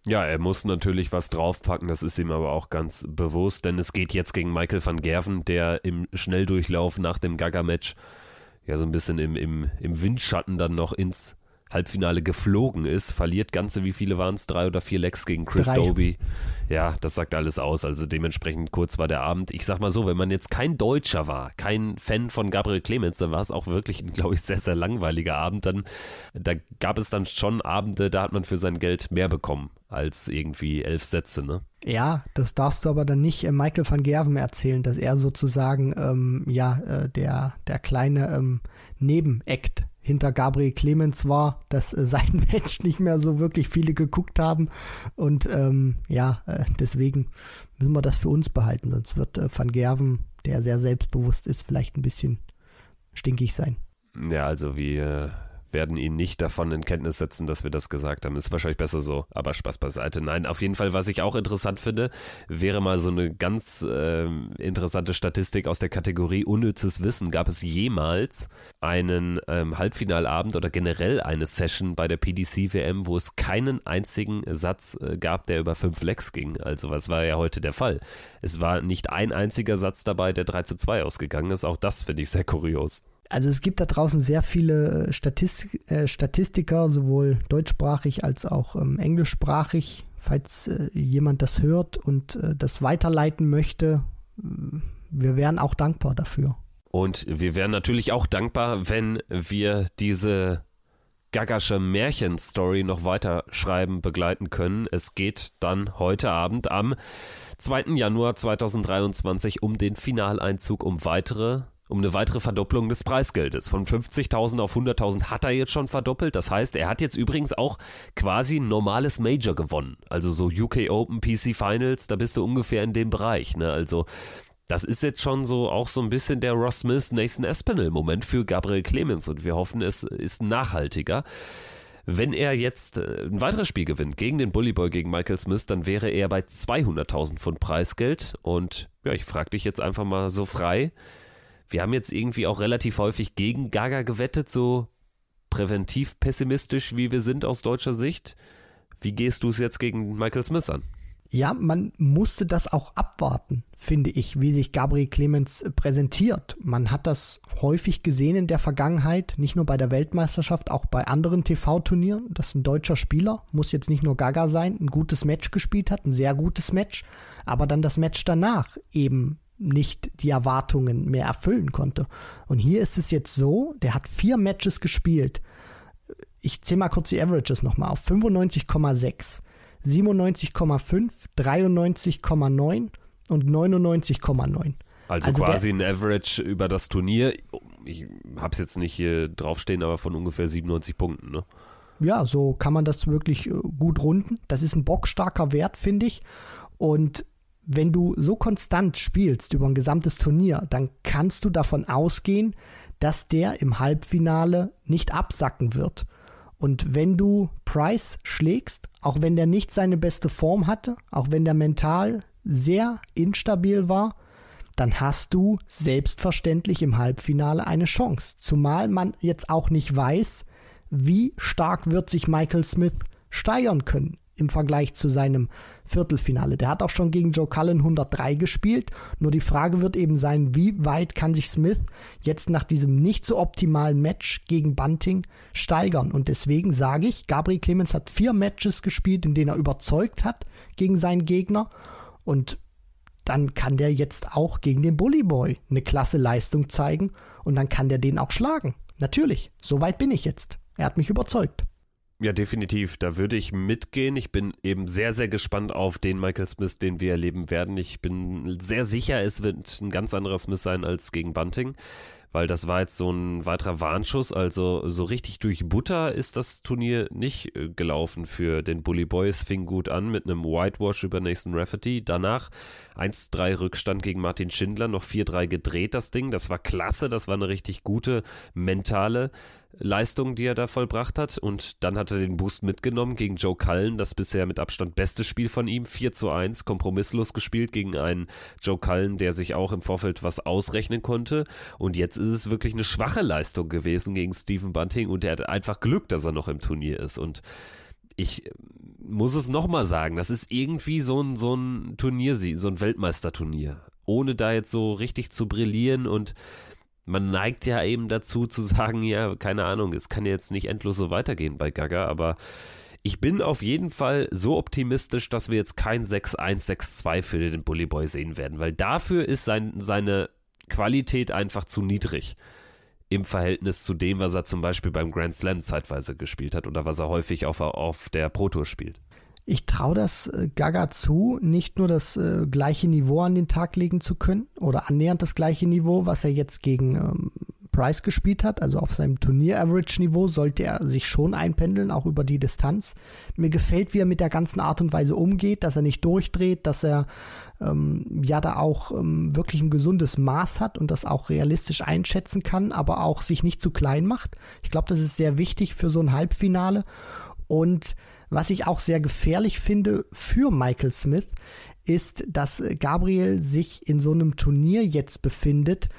Ja, er muss natürlich was draufpacken, das ist ihm aber auch ganz bewusst, denn es geht jetzt gegen Michael van Gerven, der im Schnelldurchlauf nach dem Gaga-Match ja so ein bisschen im, im, im Windschatten dann noch ins Halbfinale geflogen ist, verliert ganze, wie viele waren es? Drei oder vier Lecks gegen Chris Drei. Doby. Ja, das sagt alles aus. Also dementsprechend kurz war der Abend. Ich sag mal so, wenn man jetzt kein Deutscher war, kein Fan von Gabriel Clemens, dann war es auch wirklich ein, glaube ich, sehr, sehr langweiliger Abend. Dann, da gab es dann schon Abende, da hat man für sein Geld mehr bekommen als irgendwie elf Sätze, ne? Ja, das darfst du aber dann nicht äh, Michael van Gerven erzählen, dass er sozusagen ähm, ja äh, der, der kleine ähm, Nebenakt hinter Gabriel Clemens war, dass äh, sein [laughs] Match nicht mehr so wirklich viele geguckt haben. Und ähm, ja, äh, deswegen müssen wir das für uns behalten, sonst wird äh, Van Gerven, der sehr selbstbewusst ist, vielleicht ein bisschen stinkig sein. Ja, also wie äh, werden ihn nicht davon in Kenntnis setzen, dass wir das gesagt haben. Ist wahrscheinlich besser so, aber Spaß beiseite. Nein, auf jeden Fall, was ich auch interessant finde, wäre mal so eine ganz äh, interessante Statistik aus der Kategorie unnützes Wissen. Gab es jemals einen ähm, Halbfinalabend oder generell eine Session bei der PDC-WM, wo es keinen einzigen Satz äh, gab, der über fünf Lecks ging? Also, was war ja heute der Fall? Es war nicht ein einziger Satz dabei, der 3 zu 2 ausgegangen ist. Auch das finde ich sehr kurios. Also es gibt da draußen sehr viele äh, Statistik, äh, Statistiker, sowohl deutschsprachig als auch ähm, englischsprachig. Falls äh, jemand das hört und äh, das weiterleiten möchte, äh, wir wären auch dankbar dafür. Und wir wären natürlich auch dankbar, wenn wir diese Gagasche Märchenstory noch weiter schreiben, begleiten können. Es geht dann heute Abend am 2. Januar 2023 um den Finaleinzug, um weitere um eine weitere Verdopplung des Preisgeldes. Von 50.000 auf 100.000 hat er jetzt schon verdoppelt. Das heißt, er hat jetzt übrigens auch quasi ein normales Major gewonnen. Also so UK Open, PC Finals, da bist du ungefähr in dem Bereich. Ne? Also das ist jetzt schon so auch so ein bisschen der Ross Smith, Nathan Espinel Moment für Gabriel Clemens und wir hoffen, es ist nachhaltiger. Wenn er jetzt äh, ein weiteres Spiel gewinnt gegen den Bullyboy, gegen Michael Smith, dann wäre er bei 200.000 Pfund Preisgeld. Und ja, ich frage dich jetzt einfach mal so frei, wir haben jetzt irgendwie auch relativ häufig gegen Gaga gewettet, so präventiv pessimistisch wie wir sind aus deutscher Sicht. Wie gehst du es jetzt gegen Michael Smith an? Ja, man musste das auch abwarten, finde ich, wie sich Gabriel Clemens präsentiert. Man hat das häufig gesehen in der Vergangenheit, nicht nur bei der Weltmeisterschaft, auch bei anderen TV-Turnieren, dass ein deutscher Spieler, muss jetzt nicht nur Gaga sein, ein gutes Match gespielt hat, ein sehr gutes Match, aber dann das Match danach eben nicht die Erwartungen mehr erfüllen konnte. Und hier ist es jetzt so, der hat vier Matches gespielt. Ich zähle mal kurz die Averages nochmal auf. 95,6, 97,5, 93,9 und 99,9. Also, also quasi ein Average über das Turnier. Ich habe es jetzt nicht hier draufstehen, aber von ungefähr 97 Punkten, ne? Ja, so kann man das wirklich äh, gut runden. Das ist ein bockstarker Wert, finde ich. Und wenn du so konstant spielst über ein gesamtes Turnier, dann kannst du davon ausgehen, dass der im Halbfinale nicht absacken wird. Und wenn du Price schlägst, auch wenn der nicht seine beste Form hatte, auch wenn der mental sehr instabil war, dann hast du selbstverständlich im Halbfinale eine Chance. Zumal man jetzt auch nicht weiß, wie stark wird sich Michael Smith steigern können im Vergleich zu seinem Viertelfinale. Der hat auch schon gegen Joe Cullen 103 gespielt. Nur die Frage wird eben sein, wie weit kann sich Smith jetzt nach diesem nicht so optimalen Match gegen Bunting steigern. Und deswegen sage ich, Gabriel Clemens hat vier Matches gespielt, in denen er überzeugt hat gegen seinen Gegner. Und dann kann der jetzt auch gegen den Bully Boy eine klasse Leistung zeigen und dann kann der den auch schlagen. Natürlich, so weit bin ich jetzt. Er hat mich überzeugt. Ja, definitiv. Da würde ich mitgehen. Ich bin eben sehr, sehr gespannt auf den Michael Smith, den wir erleben werden. Ich bin sehr sicher, es wird ein ganz anderer Smith sein als gegen Bunting, weil das war jetzt so ein weiterer Warnschuss. Also so richtig durch Butter ist das Turnier nicht äh, gelaufen für den Bully Boy. Es fing gut an mit einem Whitewash über Nathan Rafferty. Danach 1-3 Rückstand gegen Martin Schindler, noch 4-3 gedreht das Ding. Das war klasse, das war eine richtig gute mentale Leistung, die er da vollbracht hat. Und dann hat er den Boost mitgenommen gegen Joe Cullen, das bisher mit Abstand beste Spiel von ihm. 4 zu 1, kompromisslos gespielt gegen einen Joe Cullen, der sich auch im Vorfeld was ausrechnen konnte. Und jetzt ist es wirklich eine schwache Leistung gewesen gegen Stephen Bunting und er hat einfach Glück, dass er noch im Turnier ist. Und ich muss es nochmal sagen, das ist irgendwie so ein, so ein Turnier, so ein Weltmeisterturnier. Ohne da jetzt so richtig zu brillieren und man neigt ja eben dazu zu sagen, ja, keine Ahnung, es kann jetzt nicht endlos so weitergehen bei Gaga, aber ich bin auf jeden Fall so optimistisch, dass wir jetzt kein 6-1-6-2 für den Bully Boy sehen werden, weil dafür ist sein, seine Qualität einfach zu niedrig im Verhältnis zu dem, was er zum Beispiel beim Grand Slam zeitweise gespielt hat oder was er häufig auf, auf der Pro Tour spielt. Ich traue das äh, Gaga zu, nicht nur das äh, gleiche Niveau an den Tag legen zu können oder annähernd das gleiche Niveau, was er jetzt gegen ähm, Price gespielt hat, also auf seinem Turnier-Average-Niveau, sollte er sich schon einpendeln, auch über die Distanz. Mir gefällt, wie er mit der ganzen Art und Weise umgeht, dass er nicht durchdreht, dass er ähm, ja da auch ähm, wirklich ein gesundes Maß hat und das auch realistisch einschätzen kann, aber auch sich nicht zu klein macht. Ich glaube, das ist sehr wichtig für so ein Halbfinale. Und was ich auch sehr gefährlich finde für Michael Smith, ist, dass Gabriel sich in so einem Turnier jetzt befindet,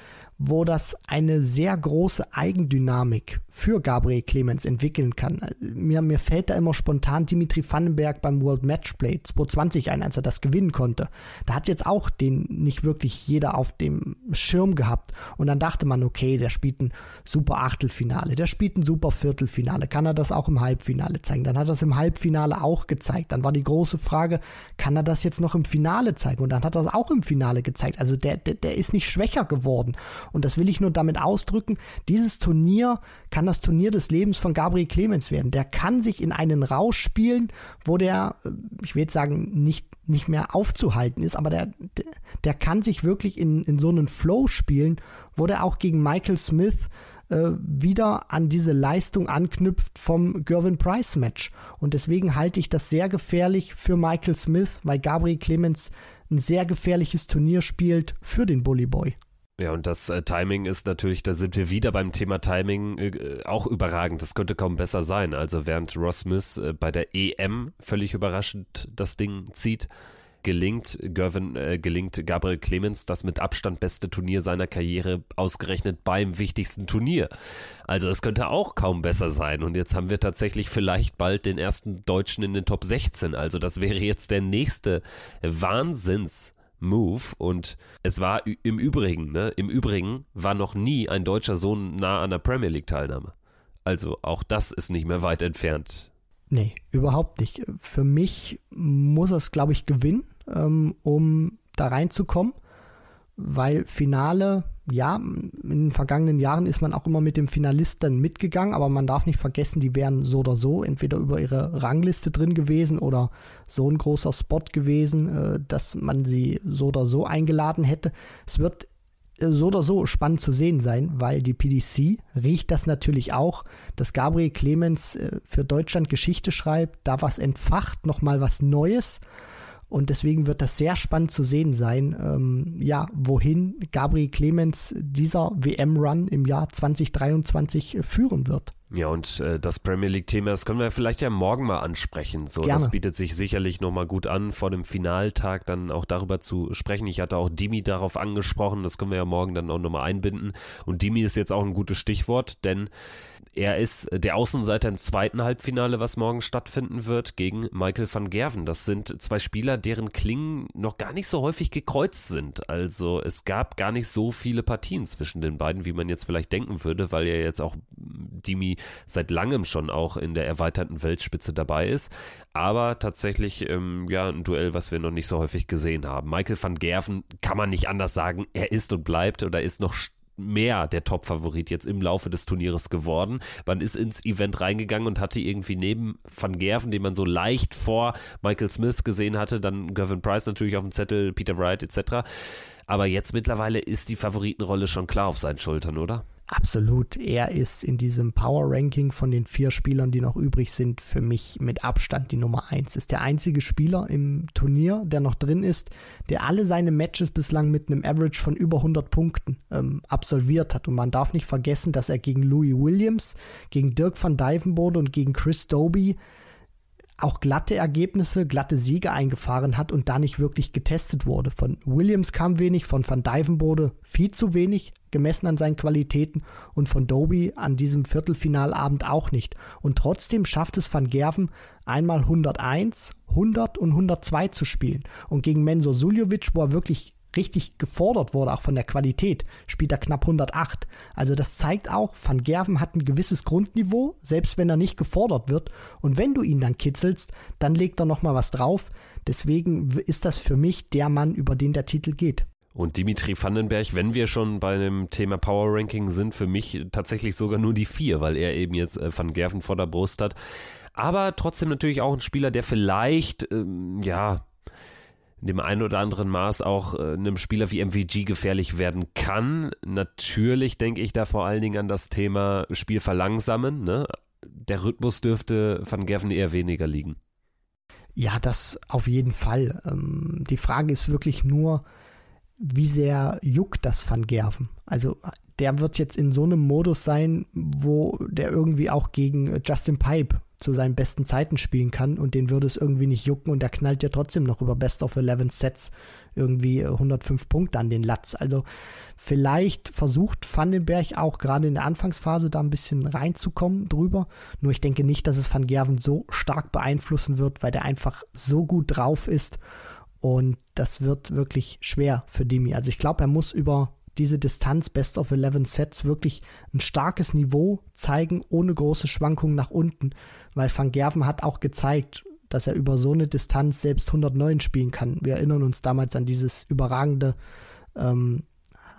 wo das eine sehr große Eigendynamik für Gabriel Clemens entwickeln kann. Mir, mir fällt da immer spontan Dimitri Vandenberg beim World Matchplay 2020 ein, als er das gewinnen konnte. Da hat jetzt auch den nicht wirklich jeder auf dem Schirm gehabt. Und dann dachte man, okay, der spielt ein super Achtelfinale, der spielt ein super Viertelfinale. Kann er das auch im Halbfinale zeigen? Dann hat er es im Halbfinale auch gezeigt. Dann war die große Frage, kann er das jetzt noch im Finale zeigen? Und dann hat er es auch im Finale gezeigt. Also der, der, der ist nicht schwächer geworden. Und das will ich nur damit ausdrücken. Dieses Turnier kann das Turnier des Lebens von Gabriel Clemens werden. Der kann sich in einen Rausch spielen, wo der, äh, ich will jetzt sagen, nicht, nicht mehr aufzuhalten ist, aber der, der, kann sich wirklich in, in so einen Flow spielen, wo der auch gegen Michael Smith äh, wieder an diese Leistung anknüpft vom Gervin Price Match. Und deswegen halte ich das sehr gefährlich für Michael Smith, weil Gabriel Clemens ein sehr gefährliches Turnier spielt für den Bully Boy. Ja, und das äh, Timing ist natürlich, da sind wir wieder beim Thema Timing äh, auch überragend. Das könnte kaum besser sein. Also während Ross Smith äh, bei der EM völlig überraschend das Ding zieht, gelingt, Gervin, äh, gelingt Gabriel Clemens das mit Abstand beste Turnier seiner Karriere ausgerechnet beim wichtigsten Turnier. Also es könnte auch kaum besser sein. Und jetzt haben wir tatsächlich vielleicht bald den ersten Deutschen in den Top 16. Also das wäre jetzt der nächste Wahnsinns. Move und es war im Übrigen, ne, im Übrigen war noch nie ein deutscher Sohn nah an der Premier League Teilnahme. Also auch das ist nicht mehr weit entfernt. Nee, überhaupt nicht. Für mich muss es, glaube ich, gewinnen, ähm, um da reinzukommen, weil Finale ja, in den vergangenen Jahren ist man auch immer mit dem Finalisten mitgegangen, aber man darf nicht vergessen, die wären so oder so entweder über ihre Rangliste drin gewesen oder so ein großer Spot gewesen, äh, dass man sie so oder so eingeladen hätte. Es wird äh, so oder so spannend zu sehen sein, weil die PDC riecht das natürlich auch, dass Gabriel Clemens äh, für Deutschland Geschichte schreibt, da was entfacht, nochmal was Neues. Und deswegen wird das sehr spannend zu sehen sein, ähm, ja, wohin Gabriel Clemens dieser WM-Run im Jahr 2023 führen wird. Ja, und äh, das Premier League-Thema, das können wir vielleicht ja morgen mal ansprechen. So, Gerne. das bietet sich sicherlich nochmal gut an, vor dem Finaltag dann auch darüber zu sprechen. Ich hatte auch Dimi darauf angesprochen, das können wir ja morgen dann auch nochmal einbinden. Und Dimi ist jetzt auch ein gutes Stichwort, denn er ist der Außenseiter im zweiten Halbfinale, was morgen stattfinden wird, gegen Michael van Gerven. Das sind zwei Spieler, deren Klingen noch gar nicht so häufig gekreuzt sind. Also es gab gar nicht so viele Partien zwischen den beiden, wie man jetzt vielleicht denken würde, weil ja jetzt auch Dimi seit langem schon auch in der erweiterten Weltspitze dabei ist. Aber tatsächlich, ähm, ja, ein Duell, was wir noch nicht so häufig gesehen haben. Michael van Gerven kann man nicht anders sagen, er ist und bleibt oder ist noch mehr der Top-Favorit jetzt im Laufe des Turnieres geworden. Man ist ins Event reingegangen und hatte irgendwie neben Van Gerven, den man so leicht vor Michael Smith gesehen hatte, dann Gavin Price natürlich auf dem Zettel, Peter Wright etc. Aber jetzt mittlerweile ist die Favoritenrolle schon klar auf seinen Schultern, oder? Absolut. Er ist in diesem Power Ranking von den vier Spielern, die noch übrig sind, für mich mit Abstand die Nummer eins. Ist der einzige Spieler im Turnier, der noch drin ist, der alle seine Matches bislang mit einem Average von über 100 Punkten ähm, absolviert hat. Und man darf nicht vergessen, dass er gegen Louis Williams, gegen Dirk van Dijvenbode und gegen Chris Doby auch glatte Ergebnisse, glatte Siege eingefahren hat und da nicht wirklich getestet wurde. Von Williams kam wenig, von Van Dyven wurde viel zu wenig, gemessen an seinen Qualitäten, und von Doby an diesem Viertelfinalabend auch nicht. Und trotzdem schafft es Van Gerven einmal 101, 100 und 102 zu spielen. Und gegen Mensur Suljovic, wo er wirklich richtig gefordert wurde, auch von der Qualität, spielt er knapp 108. Also das zeigt auch, Van Gerven hat ein gewisses Grundniveau, selbst wenn er nicht gefordert wird. Und wenn du ihn dann kitzelst, dann legt er nochmal was drauf. Deswegen ist das für mich der Mann, über den der Titel geht. Und Dimitri Vandenberg, wenn wir schon bei dem Thema Power Ranking sind, für mich tatsächlich sogar nur die vier, weil er eben jetzt äh, Van Gerven vor der Brust hat. Aber trotzdem natürlich auch ein Spieler, der vielleicht, ähm, ja, in dem einen oder anderen Maß auch äh, einem Spieler wie MVG gefährlich werden kann. Natürlich denke ich da vor allen Dingen an das Thema Spiel verlangsamen. Ne? Der Rhythmus dürfte Van Gerven eher weniger liegen. Ja, das auf jeden Fall. Ähm, die Frage ist wirklich nur, wie sehr juckt das Van Gerven? Also der wird jetzt in so einem Modus sein, wo der irgendwie auch gegen Justin Pipe zu seinen besten Zeiten spielen kann und den würde es irgendwie nicht jucken und er knallt ja trotzdem noch über Best of 11 Sets irgendwie 105 Punkte an den Latz. Also vielleicht versucht Vandenberg auch gerade in der Anfangsphase da ein bisschen reinzukommen drüber. Nur ich denke nicht, dass es Van Gerven so stark beeinflussen wird, weil der einfach so gut drauf ist und das wird wirklich schwer für Demi. Also ich glaube, er muss über diese Distanz Best of 11 Sets wirklich ein starkes Niveau zeigen, ohne große Schwankungen nach unten, weil Van Gerven hat auch gezeigt, dass er über so eine Distanz selbst 109 spielen kann. Wir erinnern uns damals an dieses überragende ähm,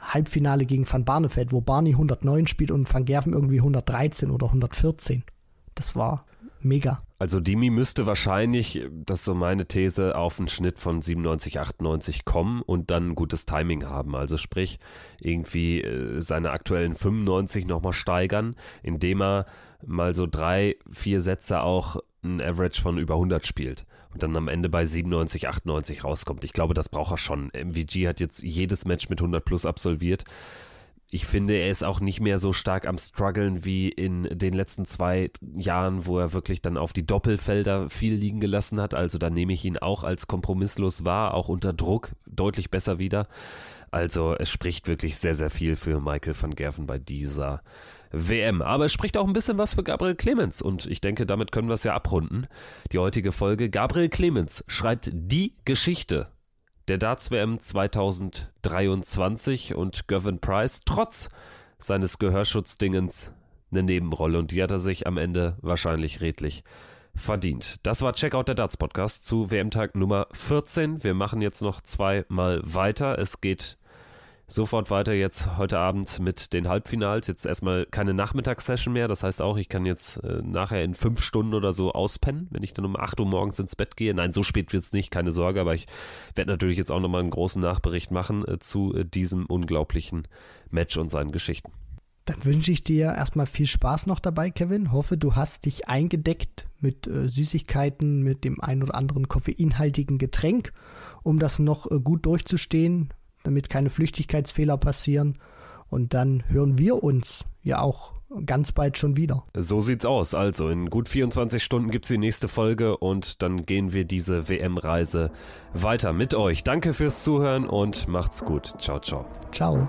Halbfinale gegen Van Barneveld, wo Barney 109 spielt und Van Gerven irgendwie 113 oder 114. Das war mega. Also Dimi müsste wahrscheinlich, das ist so meine These, auf einen Schnitt von 97, 98 kommen und dann ein gutes Timing haben. Also sprich, irgendwie äh, seine aktuellen 95 nochmal steigern, indem er mal so drei, vier Sätze auch ein Average von über 100 spielt und dann am Ende bei 97, 98 rauskommt. Ich glaube, das braucht er schon. MVG hat jetzt jedes Match mit 100 plus absolviert ich finde, er ist auch nicht mehr so stark am struggeln wie in den letzten zwei Jahren, wo er wirklich dann auf die Doppelfelder viel liegen gelassen hat. Also da nehme ich ihn auch als kompromisslos wahr, auch unter Druck deutlich besser wieder. Also es spricht wirklich sehr, sehr viel für Michael van Gerven bei dieser WM. Aber es spricht auch ein bisschen was für Gabriel Clemens und ich denke, damit können wir es ja abrunden. Die heutige Folge. Gabriel Clemens schreibt die Geschichte der Darts-WM 2023 und Gavin Price trotz seines Gehörschutzdingens eine Nebenrolle und die hat er sich am Ende wahrscheinlich redlich verdient. Das war Checkout der Darts Podcast zu WM-Tag Nummer 14. Wir machen jetzt noch zweimal weiter. Es geht sofort weiter jetzt heute Abend mit den Halbfinals. Jetzt erstmal keine Nachmittagssession mehr. Das heißt auch, ich kann jetzt äh, nachher in fünf Stunden oder so auspennen, wenn ich dann um 8 Uhr morgens ins Bett gehe. Nein, so spät wird es nicht, keine Sorge, aber ich werde natürlich jetzt auch nochmal einen großen Nachbericht machen äh, zu äh, diesem unglaublichen Match und seinen Geschichten. Dann wünsche ich dir erstmal viel Spaß noch dabei, Kevin. Hoffe, du hast dich eingedeckt mit äh, Süßigkeiten, mit dem ein oder anderen koffeinhaltigen Getränk, um das noch äh, gut durchzustehen damit keine Flüchtigkeitsfehler passieren. Und dann hören wir uns ja auch ganz bald schon wieder. So sieht's aus. Also in gut 24 Stunden gibt's die nächste Folge und dann gehen wir diese WM-Reise weiter mit euch. Danke fürs Zuhören und macht's gut. Ciao, ciao. Ciao.